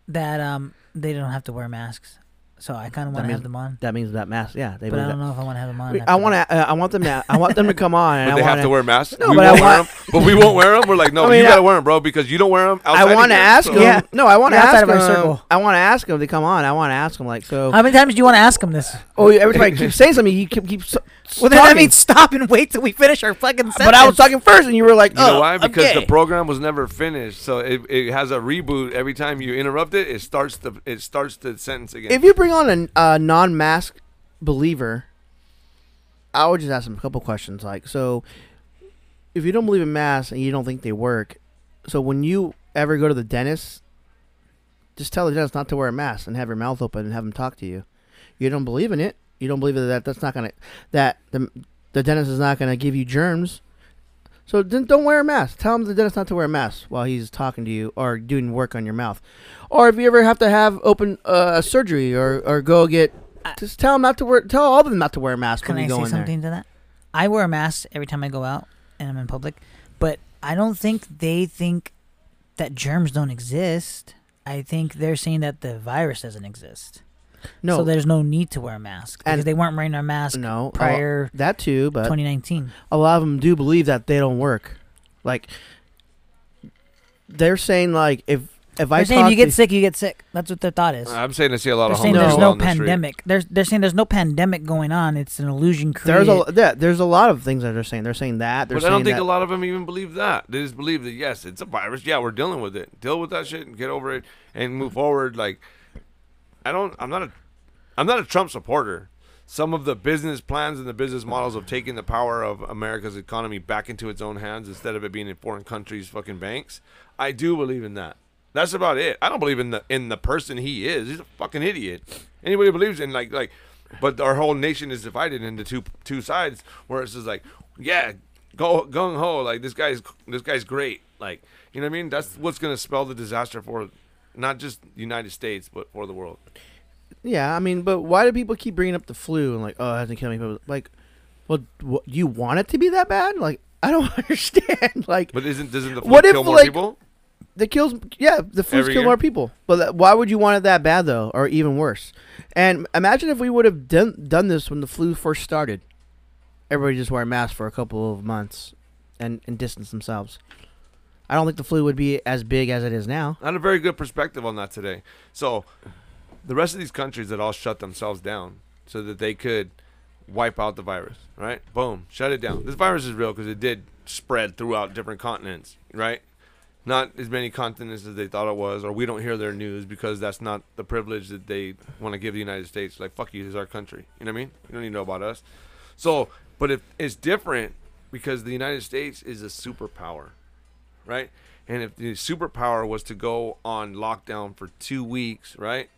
that um they don't have to wear masks. So I kind of want to means- have them on, that means that mask yeah they but I believe don't that. know if I want to have them on. We- after I want that. to. Uh, I want them to. I want them to come on, and (laughs) But I they want have to wear masks. No, we but I won't wear want- them. But we won't wear them. We're like, no, I mean, you gotta I- wear them, bro, because you don't wear them. I want to ask them. Yeah. No, I want to You're ask outside of them. circle. I want to ask them to come on. I want to ask them like so. How many times do you want to ask them this? oh, every time I keep saying something, you keep keep. Well, then that means stop and wait till we finish our fucking sentence. But I was talking first, and you were like, You know "Oh, why? Because okay. the program was never finished, so it, it has a reboot every time you interrupt it. It starts the it starts the sentence again. If you bring on a, a non-mask believer, I would just ask them a couple questions. Like, so if you don't believe in masks and you don't think they work, so when you ever go to the dentist, just tell the dentist not to wear a mask and have your mouth open and have them talk to you. You don't believe in it. You don't believe that that's not gonna that the the dentist is not gonna give you germs. So then don't wear a mask. Tell him the dentist not to wear a mask while he's talking to you or doing work on your mouth. Or if you ever have to have open uh, surgery or, or go get, just tell them not to wear. Tell all of them not to wear a mask Can when I you go say in there. something to that? I wear a mask every time I go out and I'm in public, but I don't think they think that germs don't exist. I think they're saying that the virus doesn't exist. No, So there's no need to wear a mask because And- they weren't wearing their mask no, prior lo- that too, but 2019. a lot of them do believe that they don't work. Like they're saying, like if if I They're saying if you get to- sick, you get sick. That's what their thought is. I'm saying I see a lot They're of saying there's no on the street. pandemic. There's they're saying there's no pandemic going on. It's an illusion there's a yeah, there's a lot of things that they're saying. They're saying that. They're But I don't think that, a lot of them even believe that. They just believe that yes, it's a virus. Yeah, we're dealing with it. Deal with that shit and get over it and move forward. Like, I don't. I'm not a. I'm not a Trump supporter. Some of the business plans and the business models of taking the power of America's economy back into its own hands instead of it being in foreign countries' fucking banks. I do believe in that. That's about it. I don't believe in the in the person he is. He's a fucking idiot. Anybody believes in like like But our whole nation is divided into two two sides, where it's just like, yeah, go gung ho, like this guy's this guy's great, like you know what I mean. That's what's gonna spell the disaster for not just the United States, but for the world. Yeah, I mean, but why do people keep bringing up the flu and like, oh, it hasn't killed me? People like, well, wh- you want it to be that bad? Like, I don't (laughs) understand. Like, But isn't doesn't the flu What if, kill more like, people? the kills, yeah, the flu Every kill year? more people. But that, why would you want it that bad though, or even worse? And imagine if we would have done done this when the flu first started. Everybody just wear masks for a couple of months, and and distance themselves. I don't think the flu would be as big as it is now. Had a very good perspective on that today. So, the rest of these countries that all shut themselves down so that they could wipe out the virus, right? Boom, shut it down. This virus is real because it did spread throughout different continents, right? Not as many continents as they thought it was, or we don't hear their news because that's not the privilege that they want to give the United States. Like, fuck you, this is our country. You know what I mean? You don't need to know about us. So, but if it's different because the United States is a superpower, right? And if the superpower was to go on lockdown for two weeks, right?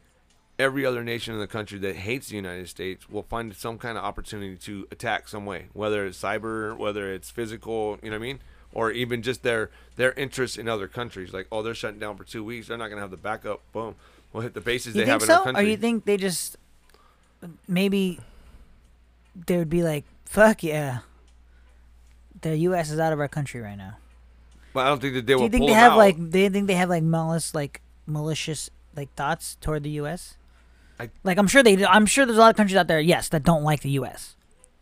Every other nation in the country that hates the United States will find some kind of opportunity to attack some way, whether it's cyber, whether it's physical, you know what I mean? Or even just their their interest in other countries. Like, oh, they're shutting down for two weeks. They're not going to have the backup. Boom. We'll hit the bases You they think have in our so, or you think they just maybe they would be like, "Fuck yeah, the U.S. is out of our country right now." But I don't think that they Do you think they have out. like they think they have like malice like malicious like thoughts toward the U.S. I- like I'm sure they. I'm sure there's a lot of countries out there, yes, that don't like the U.S.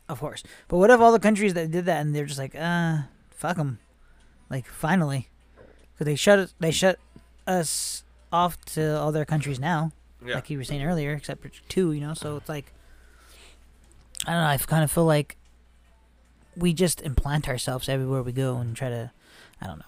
Of course, but what if all the countries that did that and they're just like, uh, fuck them, like finally, because they shut us, they shut us off to other countries now, yeah. like you were saying earlier, except for two, you know. So it's like, I don't know. I kind of feel like we just implant ourselves everywhere we go and try to, I don't know.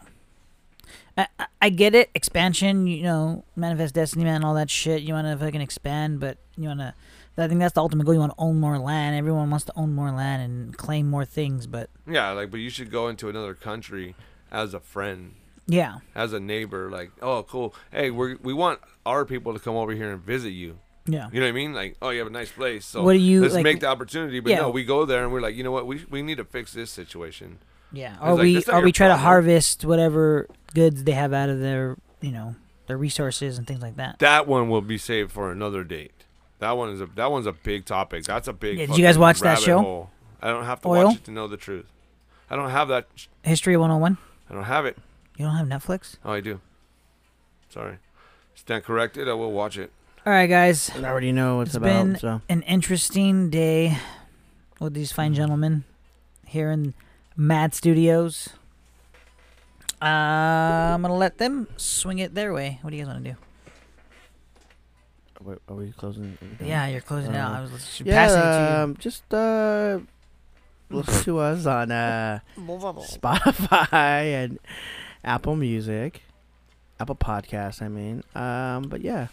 I, I- I get it, expansion, you know, manifest destiny, man, all that shit. You want to fucking expand, but you want to. I think that's the ultimate goal. You want to own more land. Everyone wants to own more land and claim more things, but Yeah, like, but you should go into another country as a friend yeah, as a neighbor, like, oh, cool. Hey, we we want our people to come over here and visit you. yeah. You know what I mean? Like, oh, you have a nice place, so What do you, let's like- make the opportunity. But Yeah. no, we go there and we're like, you know what? We we need to fix this situation. Yeah, It's or like, we that's not or we try to harvest whatever goods they have out of their you know their resources and things like that. That one will be saved for another date. That one is a that one's a big topic. That's a big. Yeah, did you guys watch that show? hole. I don't have to Oil? watch it to know the truth. I don't have that. sh- History 101. I don't have it. You don't have Netflix? Oh, I do. Sorry. Stand corrected. I will watch it. All right, guys. I already know what it's, It's about. been so an interesting day with these fine mm-hmm. gentlemen here in Mad Studios. Uh, I'm gonna let them swing it their way. What do you guys want to do? Wait, are we closing? everything? Yeah, you're closing it out. Uh, I was just Yeah, passing it to um, just uh, listen (laughs) to us on uh, Spotify (laughs) and Apple Music, Apple Podcasts. I mean, um, but yeah,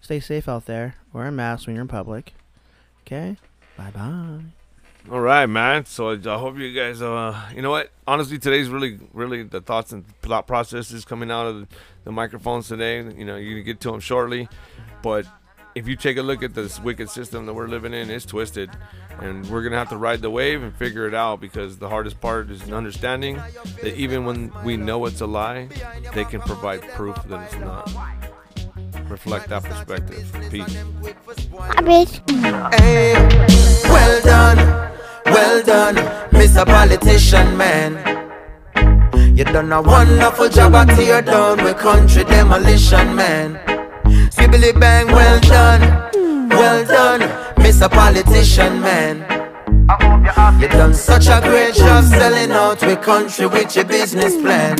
stay safe out there. Wear a mask when you're in public. Okay, bye bye. All right, man. So I hope you guys. Uh, you know what? Honestly, today's really, really the thoughts and thought processes coming out of the, microphones today. You know, you can get to them shortly, but if you take a look at this wicked system that we're living in, it's twisted, and we're gonna have to ride the wave and figure it out because the hardest part is understanding that even when we know it's a lie, they can provide proof that it's not. Reflect that perspective. Peace. Hey, eh, well done, well done, Mr. Politician Man. You done a wonderful job at tear down with country demolition, man. Skibbly bang, well done, well done, Mr. Politician Man. You done such a great job selling out with country with your business plan.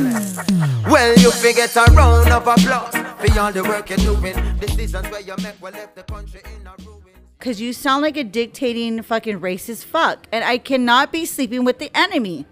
Well, you forget a round of applause for all the work you're doing. Decisions where you make will left the country in a ruin. Cause you sound like a dictating fucking racist fuck, and I cannot be sleeping with the enemy.